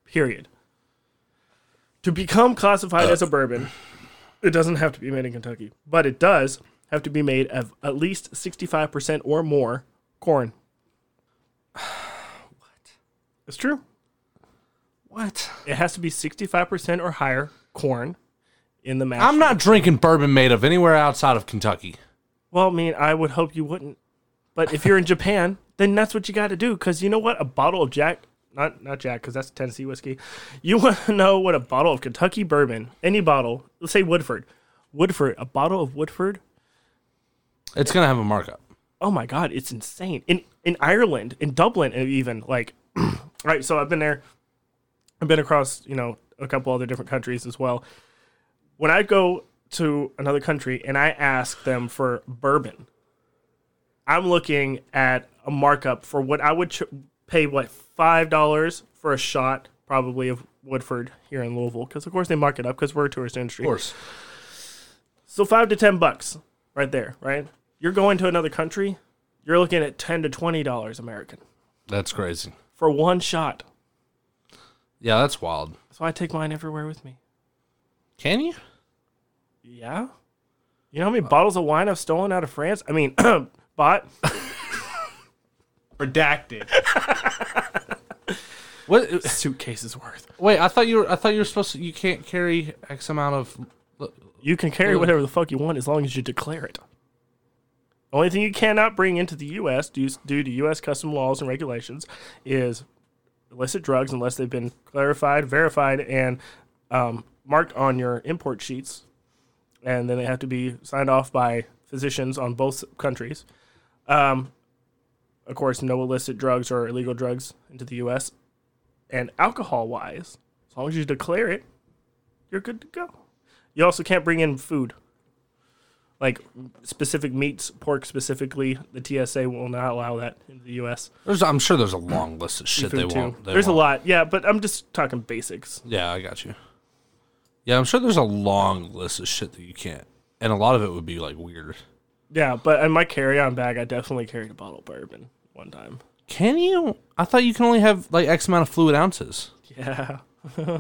Period. To become classified as a uh. bourbon, it doesn't have to be made in Kentucky, but it does have to be made of at least 65% or more corn. what? It's true. What? It has to be 65% or higher corn in the mash. I'm not drinking bourbon made of anywhere outside of Kentucky. Well, I mean, I would hope you wouldn't. But if you're in Japan, then that's what you got to do. Because you know what? A bottle of Jack, not not Jack, because that's Tennessee whiskey. You want to know what a bottle of Kentucky bourbon, any bottle, let's say Woodford, Woodford, a bottle of Woodford. It's gonna have a markup. Oh my God, it's insane. In in Ireland, in Dublin, even like, right. So I've been there. I've been across, you know, a couple other different countries as well. When I go to another country and I ask them for bourbon, I'm looking at a markup for what I would ch- pay what five dollars for a shot, probably of Woodford here in Louisville, because of course they mark it up because we're a tourist industry. Of course. So five to ten bucks, right there, right? You're going to another country, you're looking at ten to twenty dollars American That's crazy. for one shot. Yeah, that's wild. So I take mine everywhere with me. Can you? Yeah. You know how many bottles of wine I've stolen out of France? I mean, bought. Redacted. What? Suitcases worth. Wait, I thought you were. I thought you were supposed to. You can't carry X amount of. You can carry whatever the fuck you want as long as you declare it. Only thing you cannot bring into the U.S. due, due to U.S. custom laws and regulations is illicit drugs unless they've been clarified, verified, and um, marked on your import sheets. And then they have to be signed off by physicians on both countries. Um, of course, no illicit drugs or illegal drugs into the U.S. And alcohol wise, as long as you declare it, you're good to go. You also can't bring in food. like specific meats, pork specifically. The TSA will not allow that in the U.S. There's, I'm sure there's a long list of shit they too. won't. they There's won't. a lot, yeah, but I'm just talking basics. Yeah, I got you. Yeah, I'm sure there's a long list of shit that you can't, and a lot of it would be like weird. Yeah, but in my carry-on bag, I definitely carried a bottle of bourbon one time. Can you? I thought you can only have like X amount of fluid ounces. Yeah, Did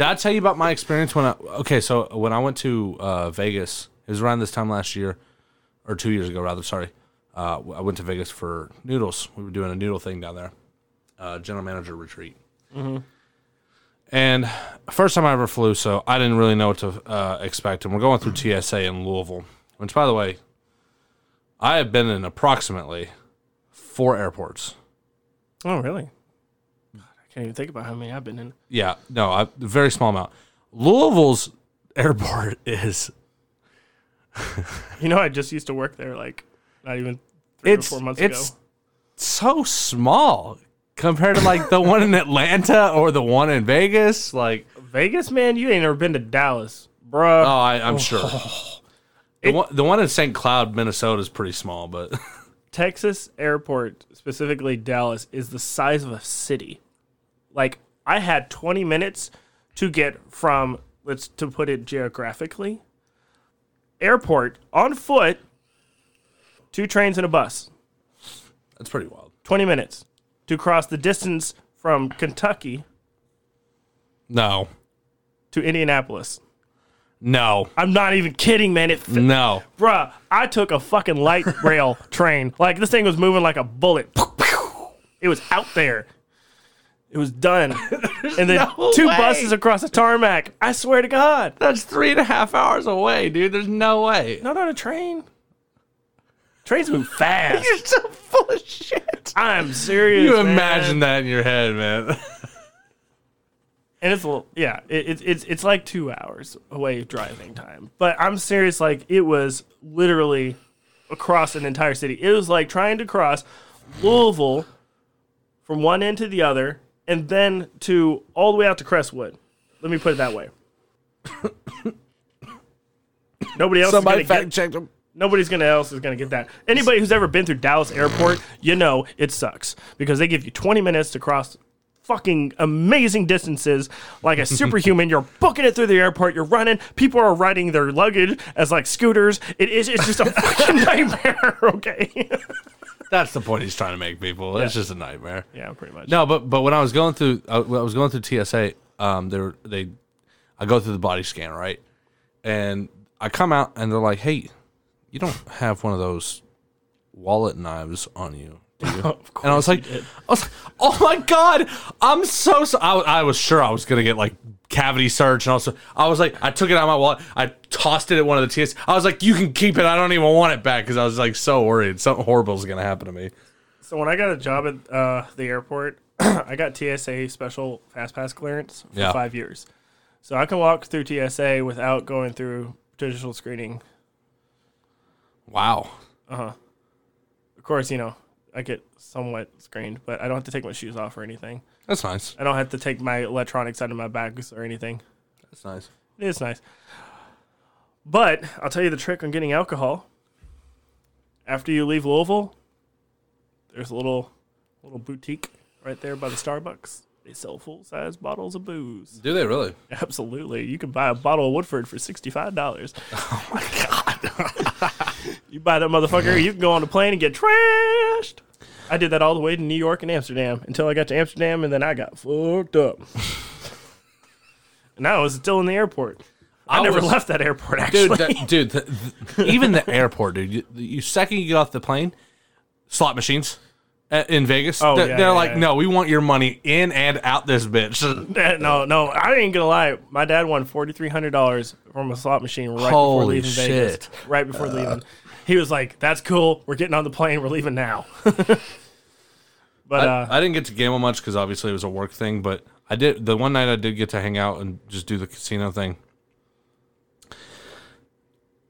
I tell you about my experience when I? Okay, so when I went to uh, Vegas, it was around this time last year, or two years ago, rather. Sorry, uh, I went to Vegas for noodles. We were doing a noodle thing down there, uh, general manager retreat. And first time I ever flew, so I didn't really know what to uh, expect. And we're going through TSA in Louisville, which, by the way, I have been in approximately four airports. Oh, really? God, I can't even think about how many I've been in. Yeah, no, a very small amount. Louisville's airport is You know, I just used to work there, like not even three it's or four months it's ago. so small compared to like the one in Atlanta or the one in Vegas. Like, Vegas, man, you ain't never been to Dallas, bruh. oh, I, I'm sure. The one, the one in St. Cloud, Minnesota, is pretty small, but Texas airport, specifically Dallas, is the size of a city. Like I had 20 minutes to get from let's to put it geographically, airport on foot, two trains and a bus. that's pretty wild. 20 minutes to cross the distance from Kentucky No, to Indianapolis. No, I'm not even kidding, man. It fit, no. bruh. I took a fucking light rail train. Like this thing was moving like a bullet. It was out there. It was done. and then no two way. buses across the tarmac. I swear to God. That's three and a half hours away, dude. There's no way. Not on a train. Trains move fast. You're so full of shit. I'm serious. You man. imagine that in your head, man. And it's a little, yeah, it, it's it's it's like two hours away driving time. But I'm serious, like it was literally across an entire city. It was like trying to cross Louisville from one end to the other, and then to all the way out to Crestwood. Let me put it that way. Nobody else Somebody fact get, checked him. Nobody's gonna else is gonna get that. Anybody who's ever been through Dallas Airport, you know it sucks because they give you 20 minutes to cross fucking amazing distances like a superhuman. you're booking it through the airport. You're running. People are riding their luggage as like scooters. It is. It's just a fucking nightmare. Okay. That's the point he's trying to make people. It's just a nightmare. yeah, pretty much. No, but but when I was going through, I, when I was going through TSA. Um, they were, they, I go through the body scan right, and I come out and they're like, "Hey, you don't have one of those wallet knives on you." Do you? Of and I was like, I was like, "Oh my god, I'm so, so I, I was sure I was gonna get like cavity search, and also I was like, I took it out of my wallet, I tossed it at one of the TS. I was like, you can keep it, I don't even want it back because I was like so worried something horrible is gonna happen to me. So when I got a job at uh, the airport, I got TSA special fast pass clearance for Yeah. five years. So I can walk through TSA without going through digital screening. Wow. Uh huh. Of course, you know, I get somewhat screened, but I don't have to take my shoes off or anything. That's nice. I don't have to take my electronics out of my bags or anything. That's nice. It is nice. But I'll tell you the trick on getting alcohol. After you leave Louisville, there's a little little boutique right there by the Starbucks. They sell full size bottles of booze. Do they really? Absolutely. You can buy a bottle of Woodford for $65. Oh my God. you buy that motherfucker, you can go on the plane and get trashed. I did that all the way to New York and Amsterdam until I got to Amsterdam and then I got fucked up. and I was still in the airport. I, I never was- left that airport, actually. dude, that, dude, the, the- even the airport, dude. You, you second you get off the plane, slot machines uh, in Vegas. Oh, they're, yeah, they're yeah, like, yeah. no, we want your money in and out this bitch. No, no, I ain't gonna lie. My dad won forty three hundred dollars from a slot machine right before Holy leaving Vegas. Right before leaving, he was like, "That's cool. We're getting on the plane. We're leaving now." but I, uh, I didn't get to gamble much because obviously it was a work thing, but I did. The one night I did get to hang out and just do the casino thing.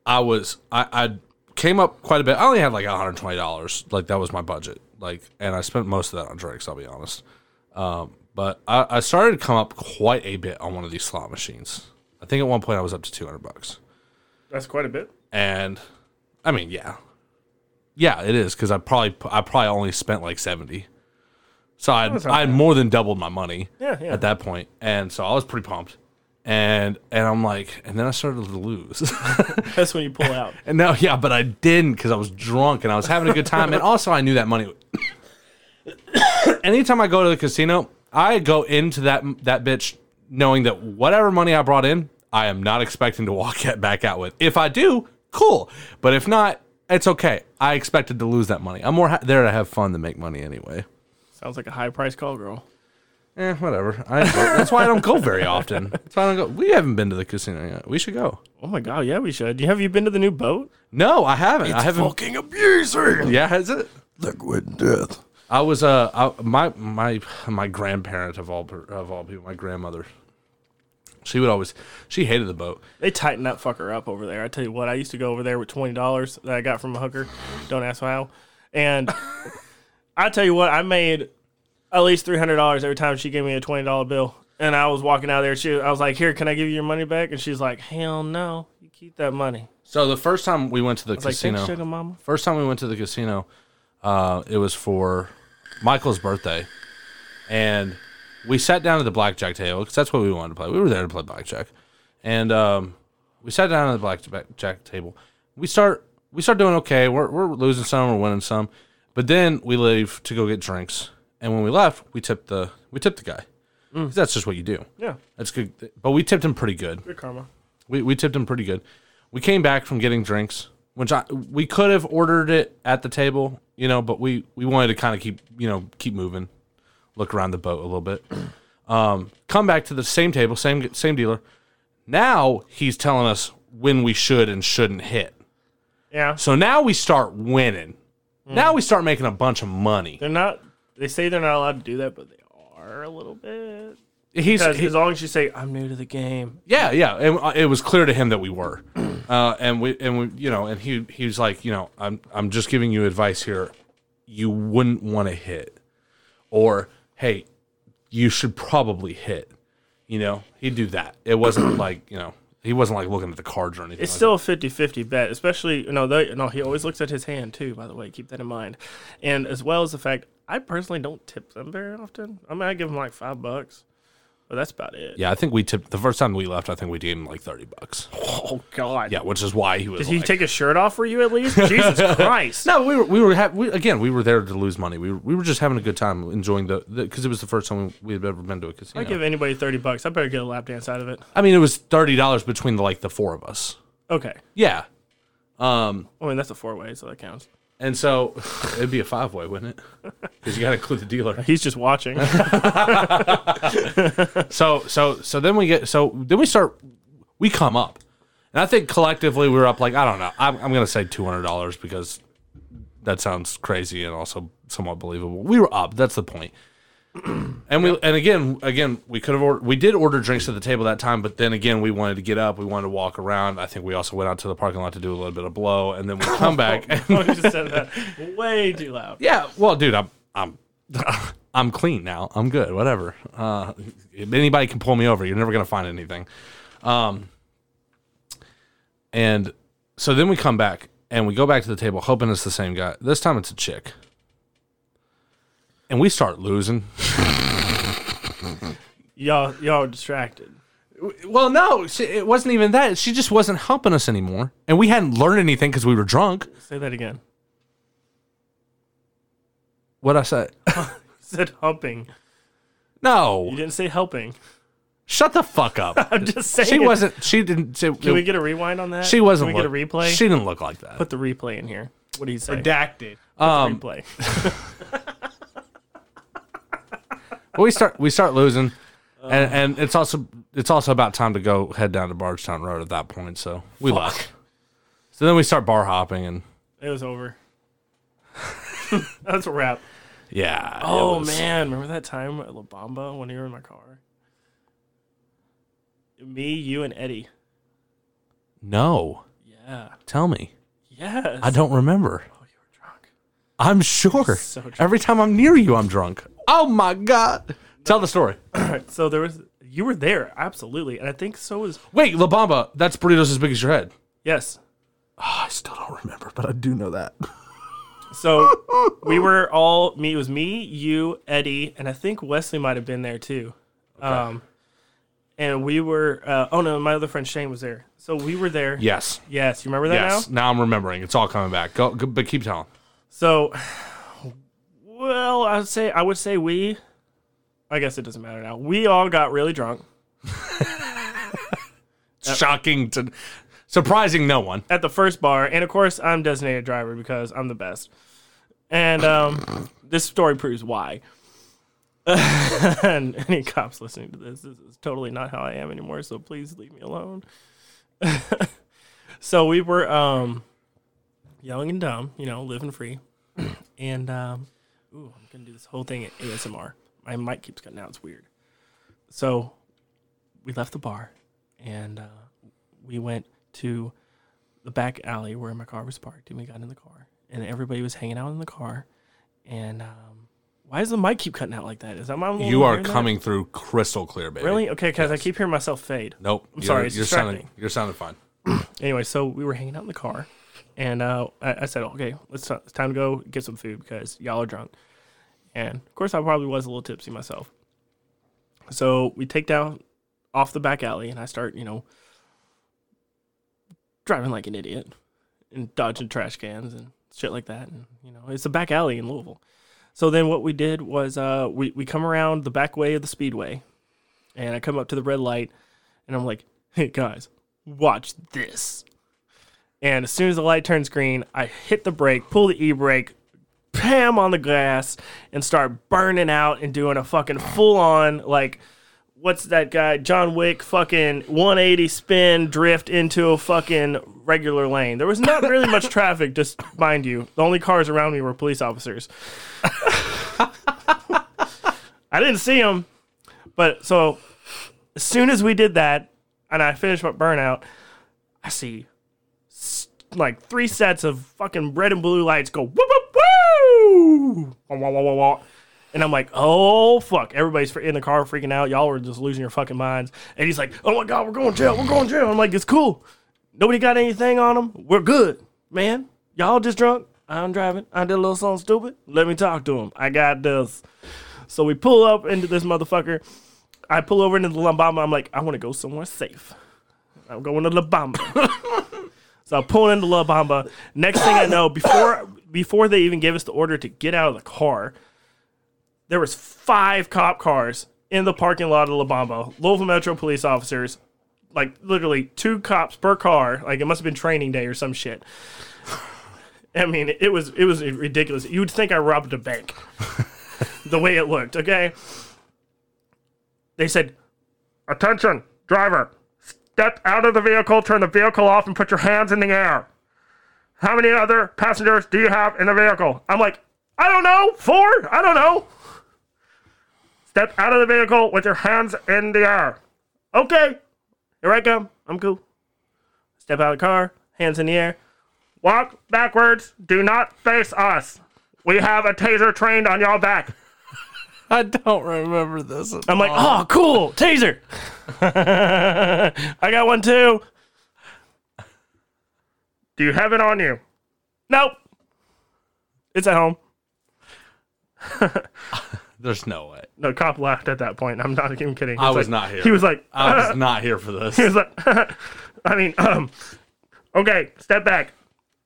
I was I, I came up quite a bit. I only had like one hundred twenty dollars. Like that was my budget. Like, and I spent most of that on drinks. I'll be honest. Um, but I, I started to come up quite a bit on one of these slot machines. I think at one point I was up to two hundred bucks. That's quite a bit. and I mean, yeah, yeah, it is because I probably I probably only spent like seventy, so I I had more than doubled my money Yeah, yeah. at that point, and so I was pretty pumped, and and I'm like, and then I started to lose, That's when you pull out. and no, yeah, but I didn't because I was drunk and I was having a good time, and also I knew that money. Anytime I go to the casino, I go into that that bitch knowing that whatever money I brought in, I am not expecting to walk back out with. If I do, cool. But if not, it's okay. I expected to lose that money. I'm more ha- there to have fun than make money anyway. Sounds like a high price call girl. Eh, whatever. I. That's why I don't go very often. That's why I don't go. We haven't been to the casino yet. We should go. Oh my god, yeah, we should. Have you been to the new boat? No, I haven't. I haven't. Fucking abusing. Yeah, has it? Liquid death. I was uh I, my my my grandparent of all per- of all people, my grandmother. She would always she hated the boat. They tighten that fucker up over there. I tell you what, I used to go over there with twenty dollars that I got from a hooker. Don't ask how. And I tell you what, I made at least three hundred dollars every time she gave me a twenty dollar bill. And I was walking out there. She, I was like, "Here, can I give you your money back?" And she's like, "Hell no, you keep that money." So the first time we went to the I was casino, "Thanks, sugar mama." first time we went to the casino, uh, it was for Michael's birthday, and we sat down at the blackjack table because that's what we wanted to play. We were there to play blackjack, and um, we sat down at the blackjack table. We start we start doing okay. We're we're losing some, we're winning some, but then we leave to go get drinks, and when we left, we tipped the we tipped the guy. 'Cause That's just what you do. Yeah, That's good, but we tipped him pretty good. good karma. We, we tipped him pretty good. We came back from getting drinks, which I we could have ordered it at the table, you know, but we we wanted to kind of keep you know keep moving, look around the boat a little bit. Um, come back to the same table, same same dealer. Now he's telling us when we should and shouldn't hit. Yeah, So now we start winning. Now we start making a bunch of money. they're not. They say they're not allowed to do that, but they are a little bit. He's he- as long as you say, "I'm new to the game," Yeah, yeah. And uh, it was clear to him that we were, uh, and we and we, you know, and he he was like, you know, I'm I'm just giving you advice here. You wouldn't want to hit, or hey, you should probably hit. You know, he'd do that. It wasn't like you know, he wasn't like looking at the cards or anything. It's like still a 50-50 bet, especially no, they, no. He always looks at his hand too. By the way, keep that in mind, and as well as the fact I personally don't tip them very often. I mean, I give them like five bucks, but that's about it. Yeah, I think we tipped the first time we left. I think we gave him like thirty bucks. Oh God. Yeah, which is why he was. Did he like- take his shirt off for you at least? Jesus Christ. No, we were we were ha- we, again. We were there to lose money. We were, we were just having a good time, enjoying the because it was the first time we had ever been to a casino. I give anybody thirty bucks. I better get a lap dance out of it. I mean, it was thirty dollars between the, like the four of us. Okay. Yeah, um, I mean that's a four way, so that counts. And so it'd be a five way, wouldn't it? Because you got to include the dealer. He's just watching. So so so then we get so then we start we come up, and I think collectively we were up like I don't know. I'm I'm gonna say two hundred dollars because that sounds crazy and also somewhat believable. We were up. That's the point. And we and again again we could have ordered we did order drinks at the table that time, but then again we wanted to get up, we wanted to walk around. I think we also went out to the parking lot to do a little bit of blow, and then we come back. And, I just said that way too loud. yeah, well, dude, I'm I'm I'm clean now. I'm good. Whatever. Uh, if anybody can pull me over. You're never gonna find anything. Um, and so then we come back and we go back to the table, hoping it's the same guy. This time it's a chick, and we start losing. Y'all y'all are distracted. Well, no, she, it wasn't even that. She just wasn't helping us anymore, and we hadn't learned anything because we were drunk. Say that again. What I said? You said humping. No, You didn't say helping. shut the fuck up. I'm just saying. she wasn't. She didn't. She, Can we get a rewind on that? She wasn't. Can we get a replay? She didn't look like that. Put the replay in here. What do you say? Redacted. um, replay. but we start. We start losing, and, and it's also it's also about time to go head down to Bardstown Road at that point. So we left. So then we start bar hopping, and It was over. That's a wrap. yeah. it Oh was- man, remember that time at La Bamba when you were in my car? Me, you, and Eddie. No, Yeah. tell me. Yes. I don't remember. Oh, you were drunk. I'm sure. So drunk. Every time I'm near you, I'm drunk. Oh my god. Tell the story. So there was you were there, absolutely, and I think so was Wait, La Bamba. That's burritos as big as your head. Yes. I still don't remember, but I do know that. So we were all me. It was me, you, Eddie, and I think Wesley might have been there too. Um, and we were. Uh, oh no, my other friend Shane was there. So we were there. Yes. Yes, you remember that Yes. now? Now I'm remembering. It's all coming back. Go, go but keep telling. So, well, I would say I would say we. I guess it doesn't matter now. We all got really drunk Shocking to surprising no one. at the first bar, and of course I'm designated driver because I'm the best. And um, this story proves why. and any cops listening to this, this is totally not how I am anymore. So please leave me alone. so we were um, young and dumb, you know, living free, and um, ooh, I'm gonna do this whole thing at ASMR. My mic keeps cutting out. It's weird. So we left the bar, and uh, we went to the back alley where my car was parked, and we got in the car, and everybody was hanging out in the car. And um, why does the mic keep cutting out like that? Is that my You are coming through crystal clear, baby. Really? Okay, because I keep hearing myself fade. Nope. I'm You're- sorry, it's You're sounding. You're sounding fine. Anyway, so we were hanging out in the car, and uh, I, I said, "Okay, let's it's time to go get some food because y'all are drunk." And of course, I probably was a little tipsy myself. So we take down off the back alley, and I start, you know, driving like an idiot and dodging trash cans and shit like that. And you know, it's a back alley in Louisville. So then what we did was uh, we we come around the back way of the speedway, and I come up to the red light, and I'm like, "Hey guys, watch this." And as soon as the light turns green, I hit the brake, pull the e brake, pam on the gas, and start burning out and doing a fucking full on like what's that guy John Wick fucking 180 spin drift into a fucking regular lane. There was not really much traffic, just mind you. The only cars around me were police officers. I didn't see them, but so as soon as we did that and I finish my burnout, I see like three sets of fucking red and blue lights go whoop whoop woo, Wah, wah, wah, wah, and I'm like, oh fuck! Everybody's in the car freaking out. Y'all were just losing your fucking minds. And he's like, oh my god, we're going to jail. We're going to jail. I'm like, it's cool. Nobody got anything on them. We're good, man. Y'all just drunk. I'm driving. I did a little something stupid. Let me talk to him. I got this. So we pull up into this motherfucker. I pull over into the La Bamba. I'm like, I want to go somewhere safe. I'm going to La Bamba. so I pull into La Bamba. Next thing I know, before before they even gave us the order to get out of the car, there was five cop cars in the parking lot of La Bamba. Louisville Metro police officers, like literally two cops per car. Like it must have been training day or some shit. I mean, it was it was ridiculous. You would think I robbed a bank, the way it looked. Okay. They said, "Attention, driver! Step out of the vehicle, turn the vehicle off, and put your hands in the air." How many other passengers do you have in the vehicle? I'm like, I don't know, four. I don't know. Step out of the vehicle with your hands in the air. Okay, here I come. I'm cool. Step out of the car, hands in the air. Walk backwards. Do not face us. We have a taser trained on your back. I don't remember this. At I'm like, oh, cool, taser. I got one too. Do you have it on you? Nope. It's at home. There's no way. No, cop laughed at that point. I'm not even kidding. He I was like- not here. He was like, I was not here for this. he was like, I mean, um, okay, step back.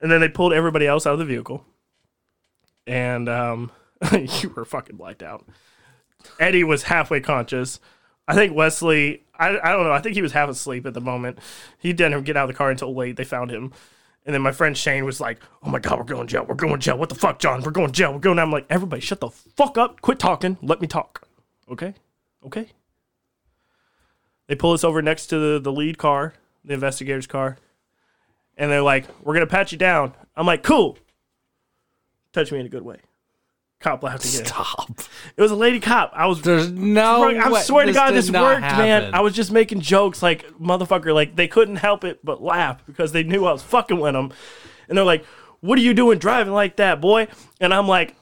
And then they pulled everybody else out of the vehicle. And um, you were fucking blacked out. Eddie was halfway conscious. I think Wesley, I, I don't know, I think he was half asleep at the moment. He didn't get out of the car until late. They found him. And then my friend Shane was like, oh my God, we're going to jail. We're going to jail. What the fuck, John? We're going to jail. We're going. I'm like, everybody, shut the fuck up. Quit talking. Let me talk. Okay? Okay? They pull us over next to the, the lead car, the investigator's car, and they're like, "We're gonna pat you down." I'm like, "Cool." Touch me in a good way. Cop laughed again. Stop. It was a lady cop. I was. There's no. I way. swear to God, did this not worked, man. happen. I was just making jokes, like motherfucker. Like they couldn't help it but laugh because they knew I was fucking with them, and they're like, "What are you doing driving like that, boy?" And I'm like,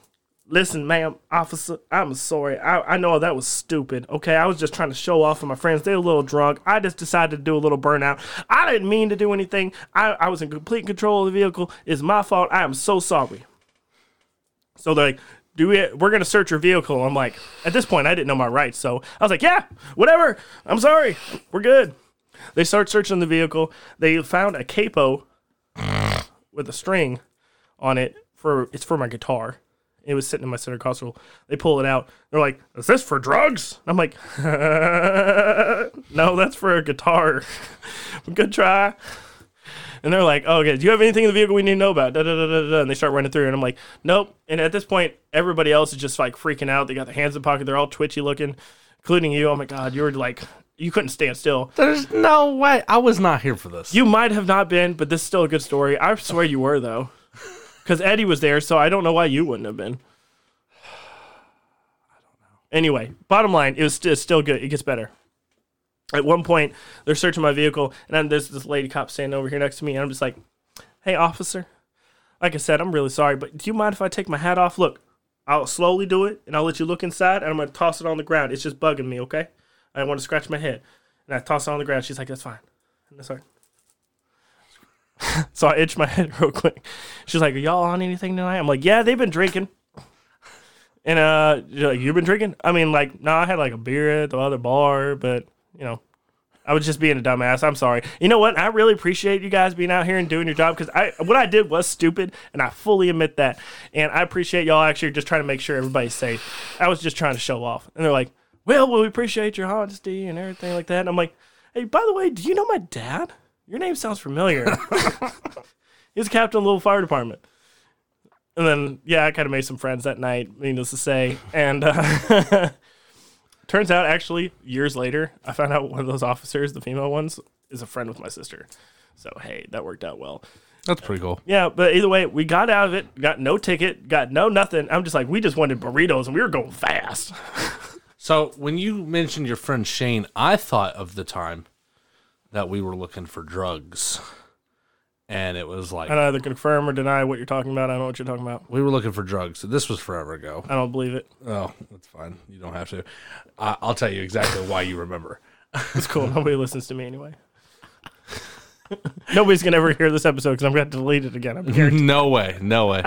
Listen, ma'am, officer, I'm sorry. I, I know that was stupid. Okay, I was just trying to show off for my friends. They're a little drunk. I just decided to do a little burnout. I didn't mean to do anything. I, I was in complete control of the vehicle. It's my fault. I am so sorry. So they're like, do we, we're to search your vehicle. I'm like, at this point, I didn't know my rights. So I was like, yeah, whatever. I'm sorry. We're good. They start searching the vehicle. They found a capo with a string on it for it's for my guitar. It was sitting in my center console. They pull it out. They're like, "Is this for drugs?" I'm like, "No, that's for a guitar." Good try. And they're like, oh, "Okay, do you have anything in the vehicle we need to know about?" Da, da, da, da, da. And they start running through, and I'm like, "Nope." And at this point, everybody else is just like freaking out. They got their hands in the pocket. They're all twitchy looking, including you. Oh my god, you were like, you couldn't stand still. There's no way. I was not here for this. You might have not been, but this is still a good story. I swear you were though, because Eddie was there, so I don't know why you wouldn't have been. I don't know. Anyway, bottom line, it was st- still good. It gets better. At one point, they're searching my vehicle, and then there's this lady cop standing over here next to me, and I'm just like, "Hey, officer, like I said, I'm really sorry, but do you mind if I take my hat off? Look, I'll slowly do it, and I'll let you look inside, and I'm gonna toss it on the ground. It's just bugging me, okay? I want to scratch my head, and I toss it on the ground. She's like, "That's fine." And that's all right. So I itch my head real quick. She's like, Are y'all on anything tonight? I'm like, Yeah, they've been drinking. And uh You've been drinking? I mean, like, no, I had like a beer at the other bar, but you know, I was just being a dumbass. I'm sorry. You know what? I really appreciate you guys being out here and doing your job because I what I did was stupid, and I fully admit that. And I appreciate y'all actually just trying to make sure everybody's safe. I was just trying to show off. And they're like, Well, well, we appreciate your honesty and everything like that. And I'm like, Hey, by the way, do you know my dad? Your name sounds familiar. He's a captain of the little fire department. And then, yeah, I kind of made some friends that night, needless to say. And uh, turns out, actually, years later, I found out one of those officers, the female ones, is a friend with my sister. So, hey, that worked out well. That's pretty cool. Yeah, but either way, we got out of it, got no ticket, got no nothing. I'm just like, we just wanted burritos and we were going fast. So when you mentioned your friend Shane, I thought of the time that we were looking for drugs, and it was like I don't either confirm or deny what you're talking about. I don't know what you're talking about. we were looking for drugs. This was forever ago. I don't believe it. Oh, that's fine. You don't have to. I I'll tell you exactly why you remember. It's cool. Nobody listens to me anyway. Nobody's gonna ever hear this episode because I'm gonna delete it again. I'm guaranteed. no way, no way.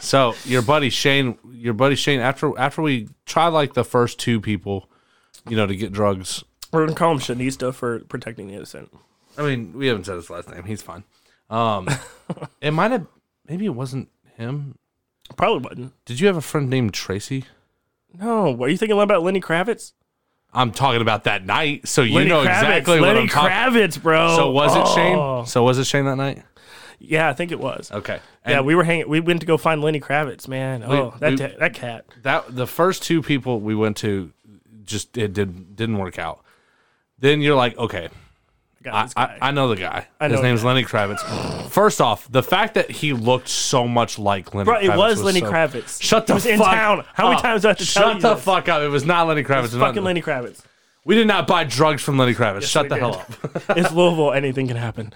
So your buddy Shane, your buddy Shane, after after we tried like the first two people, you know, to get drugs. We're gonna call him Shanista for protecting the innocent. I mean, we haven't said his last name. He's fine. Um, it might have. Maybe it wasn't him. Probably wasn't. Did you have a friend named Tracy? No, what are you thinking about Lenny Kravitz? I'm talking about that night, so you Lenny know Kravitz, exactly what I'm talking. Lenny Kravitz, bro. So was it Oh. Shane? So was it Shane that night? Yeah, I think it was. Okay. yeah, we were hanging. We went to go find Lenny Kravitz. Man, oh, that we- ta- that cat. that the first two people we went to just it did didn't work out. Then you're like, okay, I I. I, know the guy. I know His name's guy. Lenny Kravitz. First off, the fact that he looked so much like Lenny Bro, it Kravitz was Lenny so- Kravitz. Shut the he was fuck in town. How many up. times do I have to Shut tell you the this? fuck up. It was not Lenny Kravitz. It was fucking not- Lenny Kravitz. We did not buy drugs from Lenny Kravitz. Shut we the hell up. It's Louisville. Anything can happen.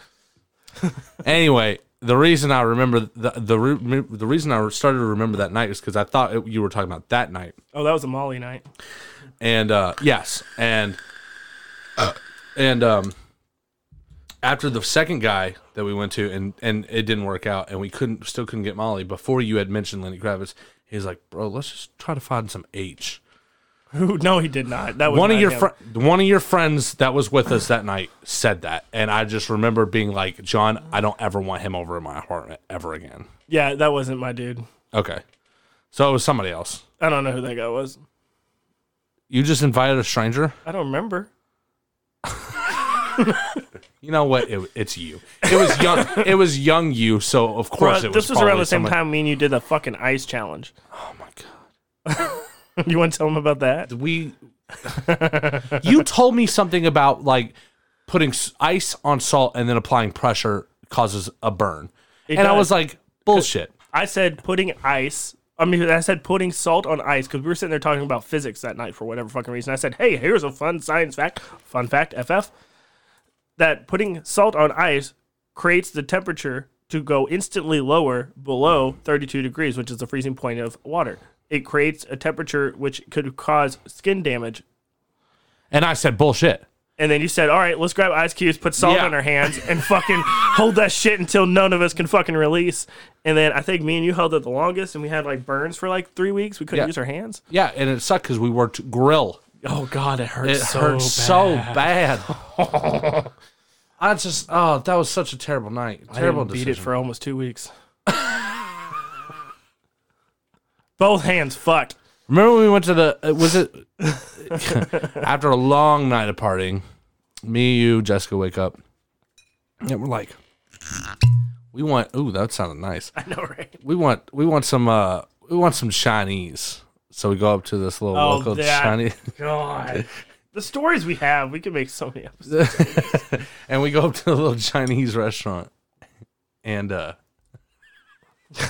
anyway, the reason I remember the the re- the reason I started to remember that night is because I thought it, you were talking about that night. Oh, that was a Molly night. and uh yes and and um after the second guy that we went to and and it didn't work out and we couldn't still couldn't get molly before you had mentioned lenny kravitz he's like bro let's just try to find some h Who? No, he did not. That was one of your fr- one of your friends that was with us that night said that and i just remember being like john i don't ever want him over in my apartment ever again Yeah, that wasn't my dude. okay so it was somebody else I don't know who that guy was. you just invited a stranger I don't remember. You know what? It, it's you. It was young. it was young you. So of Bro, course it was. this was around the same time me and you did the fucking ice challenge. Oh my god. you want to tell him about that? We. you told me something about like putting s- ice on salt and then applying pressure causes a burn, It and I does. was like, bullshit. I said putting ice. I mean, I said putting salt on ice because we were sitting there talking about physics that night for whatever fucking reason. I said, "Hey, here's a fun science fact. Fun fact, FF, that putting salt on ice creates the temperature to go instantly lower below 32 degrees, which is the freezing point of water. it creates a temperature which could cause skin damage. And I said bullshit. And then you said, "All right, let's grab ice cubes, put salt Yeah. on our hands, and fucking hold that shit until none of us can fucking release." And then I think me and you held it the longest, and we had like burns for like three weeks. We couldn't Yeah. use our hands. Yeah, and it sucked because we worked grill. Oh god, it hurts. It so hurt so bad. I just oh, that was such a terrible night. I Terrible didn't beat decision. it for almost two weeks. Both hands fucked. Remember when we went to the uh, was it after a long night of partying? Me, you, Jessica wake up. And we're like we want ooh, that sounded nice. I know, right? We want we want some uh we want some Chinese. So we go up to this little Oh, local that- Chinese God, the stories we have, we could make so many episodes. and we go up to the little Chinese restaurant and uh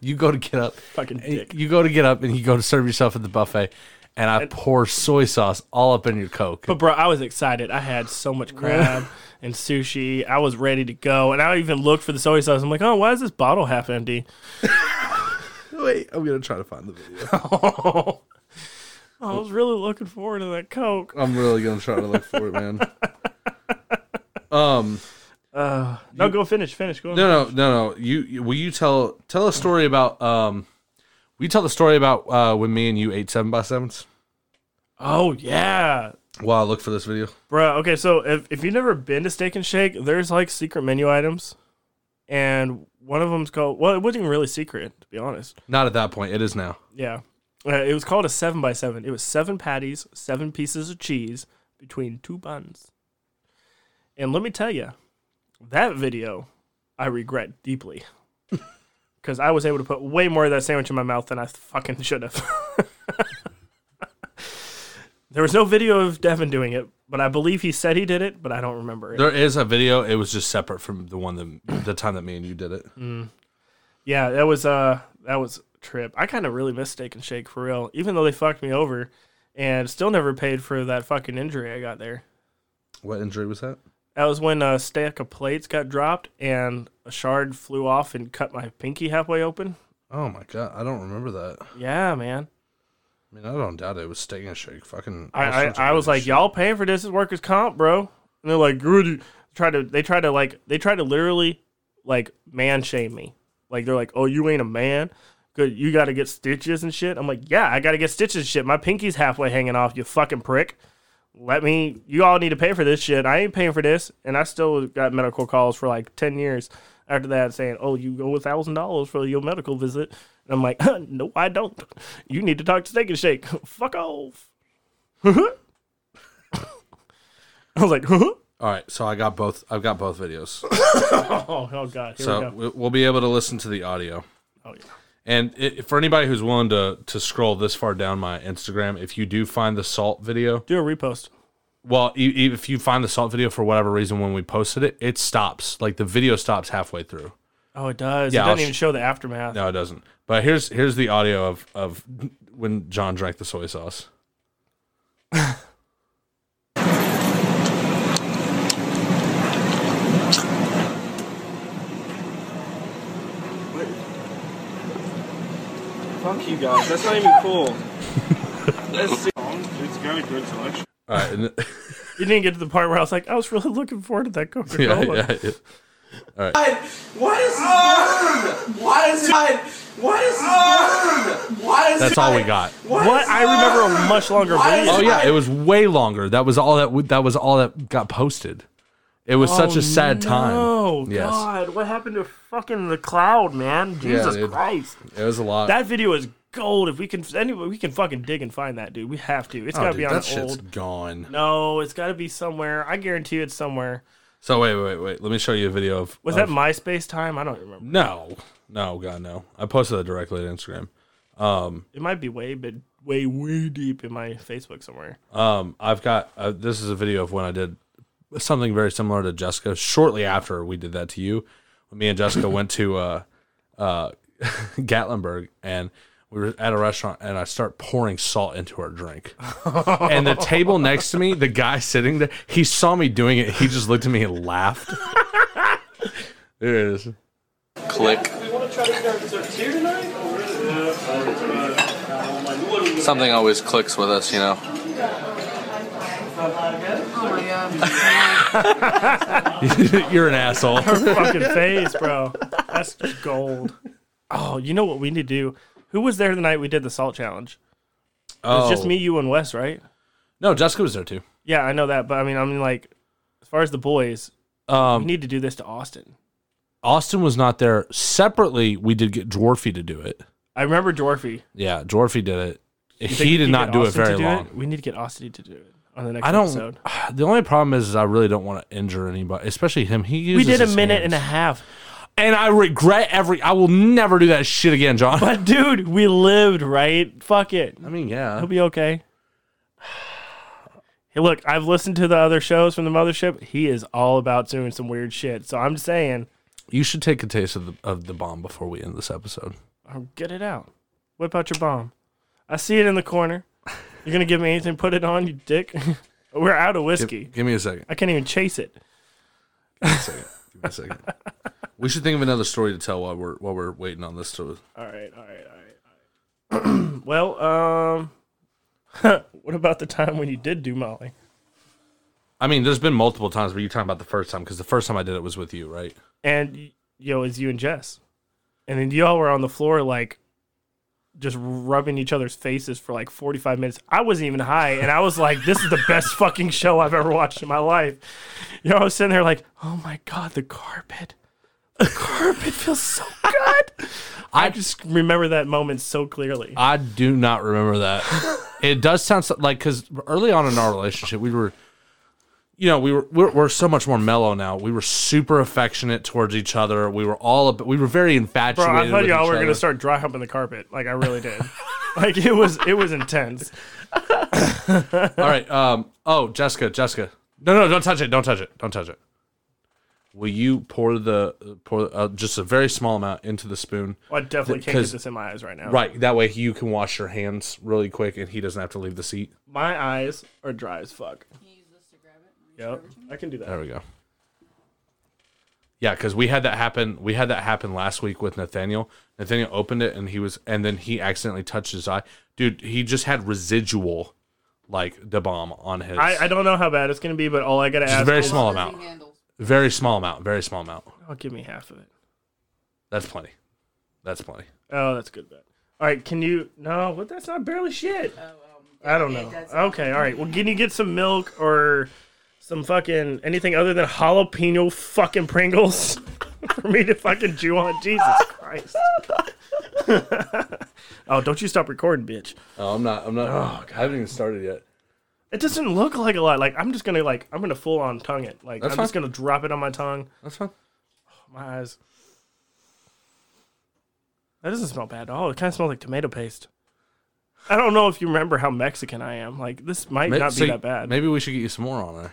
you go to get up Fucking dick. you go to get up and you go to serve yourself at the buffet and I pour soy sauce all up in your coke. But bro, I was excited. I had so much crab and sushi. I was ready to go, and I even looked for the soy sauce. I'm like, oh, why is this bottle half empty? Wait, I'm gonna try to find the video. I was really looking forward to that Coke. I'm really gonna try to look for it, man. Um, Uh, no, go finish, finish. Go. no, no, no, no. You, you will you tell tell a story about um, will you tell the story about uh when me and you ate seven by sevens? Oh yeah, While I look for this video. bro. Okay, so if if you've never been to Steak and Shake, there's like secret menu items, and one of them's called. Well, it wasn't even really secret, to be honest. Not at that point. It is now. Yeah. Uh, it was called a seven by seven. It was seven patties, seven pieces of cheese between two buns. And let me tell you, that video I regret deeply. Because I was able to put way more of that sandwich in my mouth than I fucking should have. there was no video of Devin doing it, but I believe he said he did it, but I don't remember it. There is a video. It was just separate from the one that the time that me and you did it. Yeah, that was uh that was a trip. I kind of really miss Steak and Shake for real, even though they fucked me over, and still never paid for that fucking injury I got there. What injury was that? That was when a stack of plates got dropped and a shard flew off and cut my pinky halfway open. Oh my god, I don't remember that. Yeah, man. I mean, I don't doubt it. It was steak and shake. Fucking. I I, I was like, shit. y'all paying for this is workers comp, bro. And they're like, good. Try to they try to like they try to literally like man shame me. Like they're like, oh, you ain't a man. Good, you got to get stitches and shit. I'm like, yeah, I got to get stitches and shit. My pinky's halfway hanging off. You fucking prick. Let me. You all need to pay for this shit. I ain't paying for this, and I still got medical calls for like ten years after that, saying, "Oh, you go a thousand dollars for your medical visit." And I'm like, no, I don't. You need to talk to Steak and Shake. Fuck off. I was like, huh? All right, so I got both. I've got both videos, Oh, oh god. Here so we go. we- we'll be able to listen to the audio. Oh yeah. And i for anybody who's willing to to scroll this far down my Instagram, if you do find the salt video, Do a repost. well, if you find the salt video for whatever reason when we posted it, it stops. Like the video stops halfway through. Oh, it does. Yeah, it I'll doesn't even sh- show the aftermath. No, it doesn't. But here's here's the audio of of when John drank the soy sauce. Fuck you guys. That's not even cool. It's got a good selection. All right, and You didn't get to the part where I was like, I was really looking forward to that Coca yeah, Cola. yeah, yeah. What is this? What is it? What is this? What is That's all we got. What? I remember a much longer video. Oh yeah, it was way longer. That was all that that was all that got posted. It was such a oh, sad time. Oh Yes. God! What happened to fucking the cloud, man? Jesus dude. Christ! It was a lot. That video is gold. If we can, anyway, we can fucking dig and find that, dude. We have to. It's oh, gotta dude, be on that shit's old. gone. No, it's gotta be somewhere. I guarantee you it's somewhere. So wait, wait, wait. Let me show you a video of. Was of- that MySpace time? I don't remember. No, no, God, no. I posted that directly to Instagram. It might be way, but way, way deep in my Facebook somewhere. Um, I've got uh, this is a video of when I did something very similar to Jessica. Shortly after we did that to you, when me and Jessica went to uh, uh, Gatlinburg and we were at a restaurant, and I start pouring salt into our drink. and the table next to me, the guy sitting there, he saw me doing it. He just looked at me and laughed. there it is. Click. We want to try to start. Something always clicks with us, you know. Oh my god. You're an asshole. Her fucking face, bro. That's just gold. Oh, you know what we need to do? Who was there the night we did the salt challenge? It was just me, you, and Wes, right? No, Jessica was there too. Yeah, I know that, but I mean, I mean, like, as far as the boys, we Um, need to do this to Austin. Austin was not there. Separately, we did get Dwarfy to do it. I remember Dwarfy. Yeah, Dwarfy did it. He did not do it very do long. We need to get Austin to do it on the next I don't. episode. The only problem is, is I really don't want to injure anybody, especially him. He We did a minute and a half. and I regret every. I will never do that shit again, John. But dude, we lived, right? Fuck it. I mean, yeah. He'll be okay. Hey, look, I've listened to the other shows from the mothership. He is all about doing some weird shit. So I'm just saying, You should take a taste of the of the bomb before we end this episode. oh, get it out. Whip out your bomb. I see it in the corner. You're gonna give me anything? Put it on, you dick. We're out of Give, whiskey. give me a second. I can't even chase it. Give me a second. Give me a second. We should think of another story to tell while we're while we're waiting on this to. All right, all right, all right. All right. well, um, what about the time when you did do Molly? I mean, there's been multiple times where you're talking about the first time because the first time I did it was with you, right? and y- yo, it's you and Jess, and then y'all were on the floor like just rubbing each other's faces for like 45 minutes. I wasn't even high, and I was like, "This is the best fucking show I've ever watched in my life." You know, I was sitting there like, "Oh my god, the carpet, the carpet feels so good." I just remember that moment so clearly. I do not remember that. it does sound so, like because early on in our relationship, we were, you know, we were we're, we're so much more mellow now. We were super affectionate towards each other. We were all ab- we were very infatuated. Bro. I thought y'all were gonna start dry humping the carpet. Like I really did. like it was, it was intense. All right. Um. Oh, Jessica. Jessica. No, no, don't touch it. Don't touch it. Don't touch it. Will you pour the pour uh, just a very small amount into the spoon? Well, I definitely can't get this in my eyes right now. Right. That way you can wash your hands really quick, and he doesn't have to leave the seat. My eyes are dry as fuck. Yep, I can do that. There we go. Yeah, because we had that happen. We had that happen last week with Nathaniel. Nathaniel opened it and he was, and then he accidentally touched his eye. Dude, he just had residual, like the bomb on his. I, I don't know how bad it's gonna be, but all I gotta Just a ask very is, small Jersey amount. Very small amount. Very small amount. oh, give me half of it. That's plenty. That's plenty. Oh, that's good bet. All right, can you? No, but that's not barely shit. Oh, um, I don't know. Okay, all right. Well, can you get some milk or some fucking anything other than jalapeno fucking Pringles for me to fucking chew on? Jesus Christ. oh, don't you stop recording, bitch. Oh, I'm not. I'm not. Oh, I haven't even started yet. It doesn't look like a lot. Like I'm just gonna like I'm gonna full on tongue it. Like That's I'm just gonna drop it on my tongue. That's fine. Oh, my eyes. That doesn't smell bad at all. It kind of smells like tomato paste. I don't know if you remember how Mexican I am. Like this might May- not so be that bad. Maybe we should get you some more on there.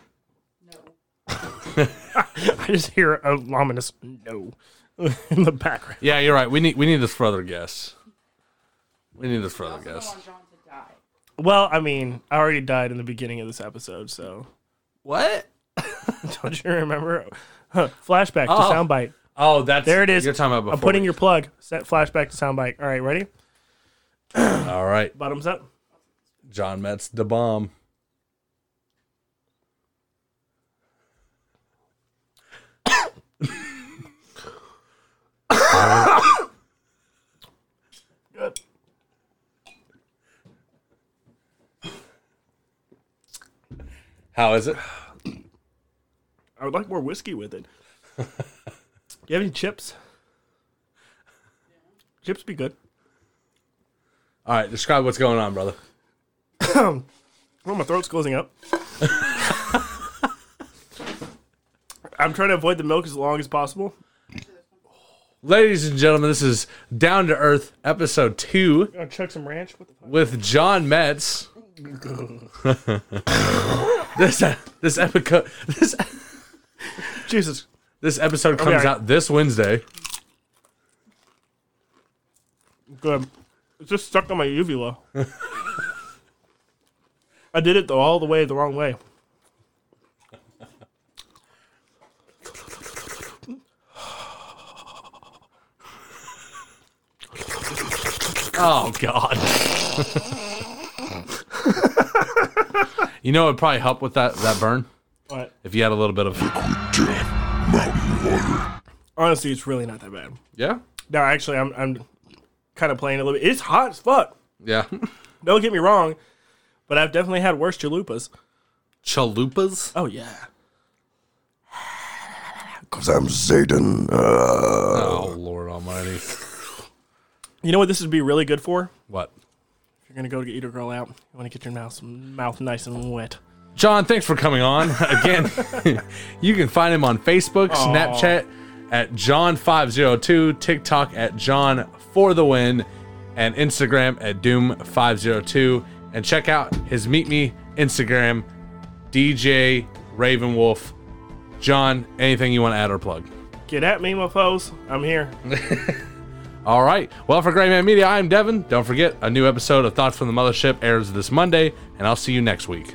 No. I just hear a ominous no in the background. Yeah, you're right. We need we need this for other guests. We need this for other guests. want John to die. Well, I mean, I already died in the beginning of this episode, so What? don't you remember? Huh, flashback to Oh. soundbite. Oh, that's There it is. You're talking about before. I'm putting we- your plug. Set flashback to soundbite. All right, ready? All right, Bottoms up. John Metz, the bomb. Good. How is it? I would like more whiskey with it. Do you have any chips? Chips be good. All right, describe what's going on, brother. Well, my throat's closing up. I'm trying to avoid the milk as long as possible. Ladies and gentlemen, this is Down to Earth, episode two, You want to chuck some ranch? What the fuck? with John Metz. this uh, this episode this Jesus. this episode comes out this Wednesday. Good. It's just stuck on my uvula. I did it though all the way the wrong way. Oh God. you know, it'd probably help with that that burn But if you had a little bit of mountain water. honestly, it's really not that bad. yeah, No, actually, I'm I'm kind of playing a little bit. It's hot as fuck. yeah. Don't get me wrong, but I've definitely had worse chalupas. Chalupas. Oh yeah. Cause I'm Satan. Uh, Oh Lord Almighty. You know what this would be really good for? What? If you're gonna go to eat a girl out, you want to get your mouth mouth nice and wet. John, thanks for coming on again. you can find him on Facebook, Snapchat at John502, TikTok at John for the win, and Instagram at Doom502. And check out his Meet Me Instagram, DJ Ravenwolf. John, anything you want to add or plug? Get at me, my foes. I'm here. All right. Well, for Gray Man Media, I'm Devin. Don't forget, a new episode of Thoughts from the Mothership airs this Monday, and I'll see you next week.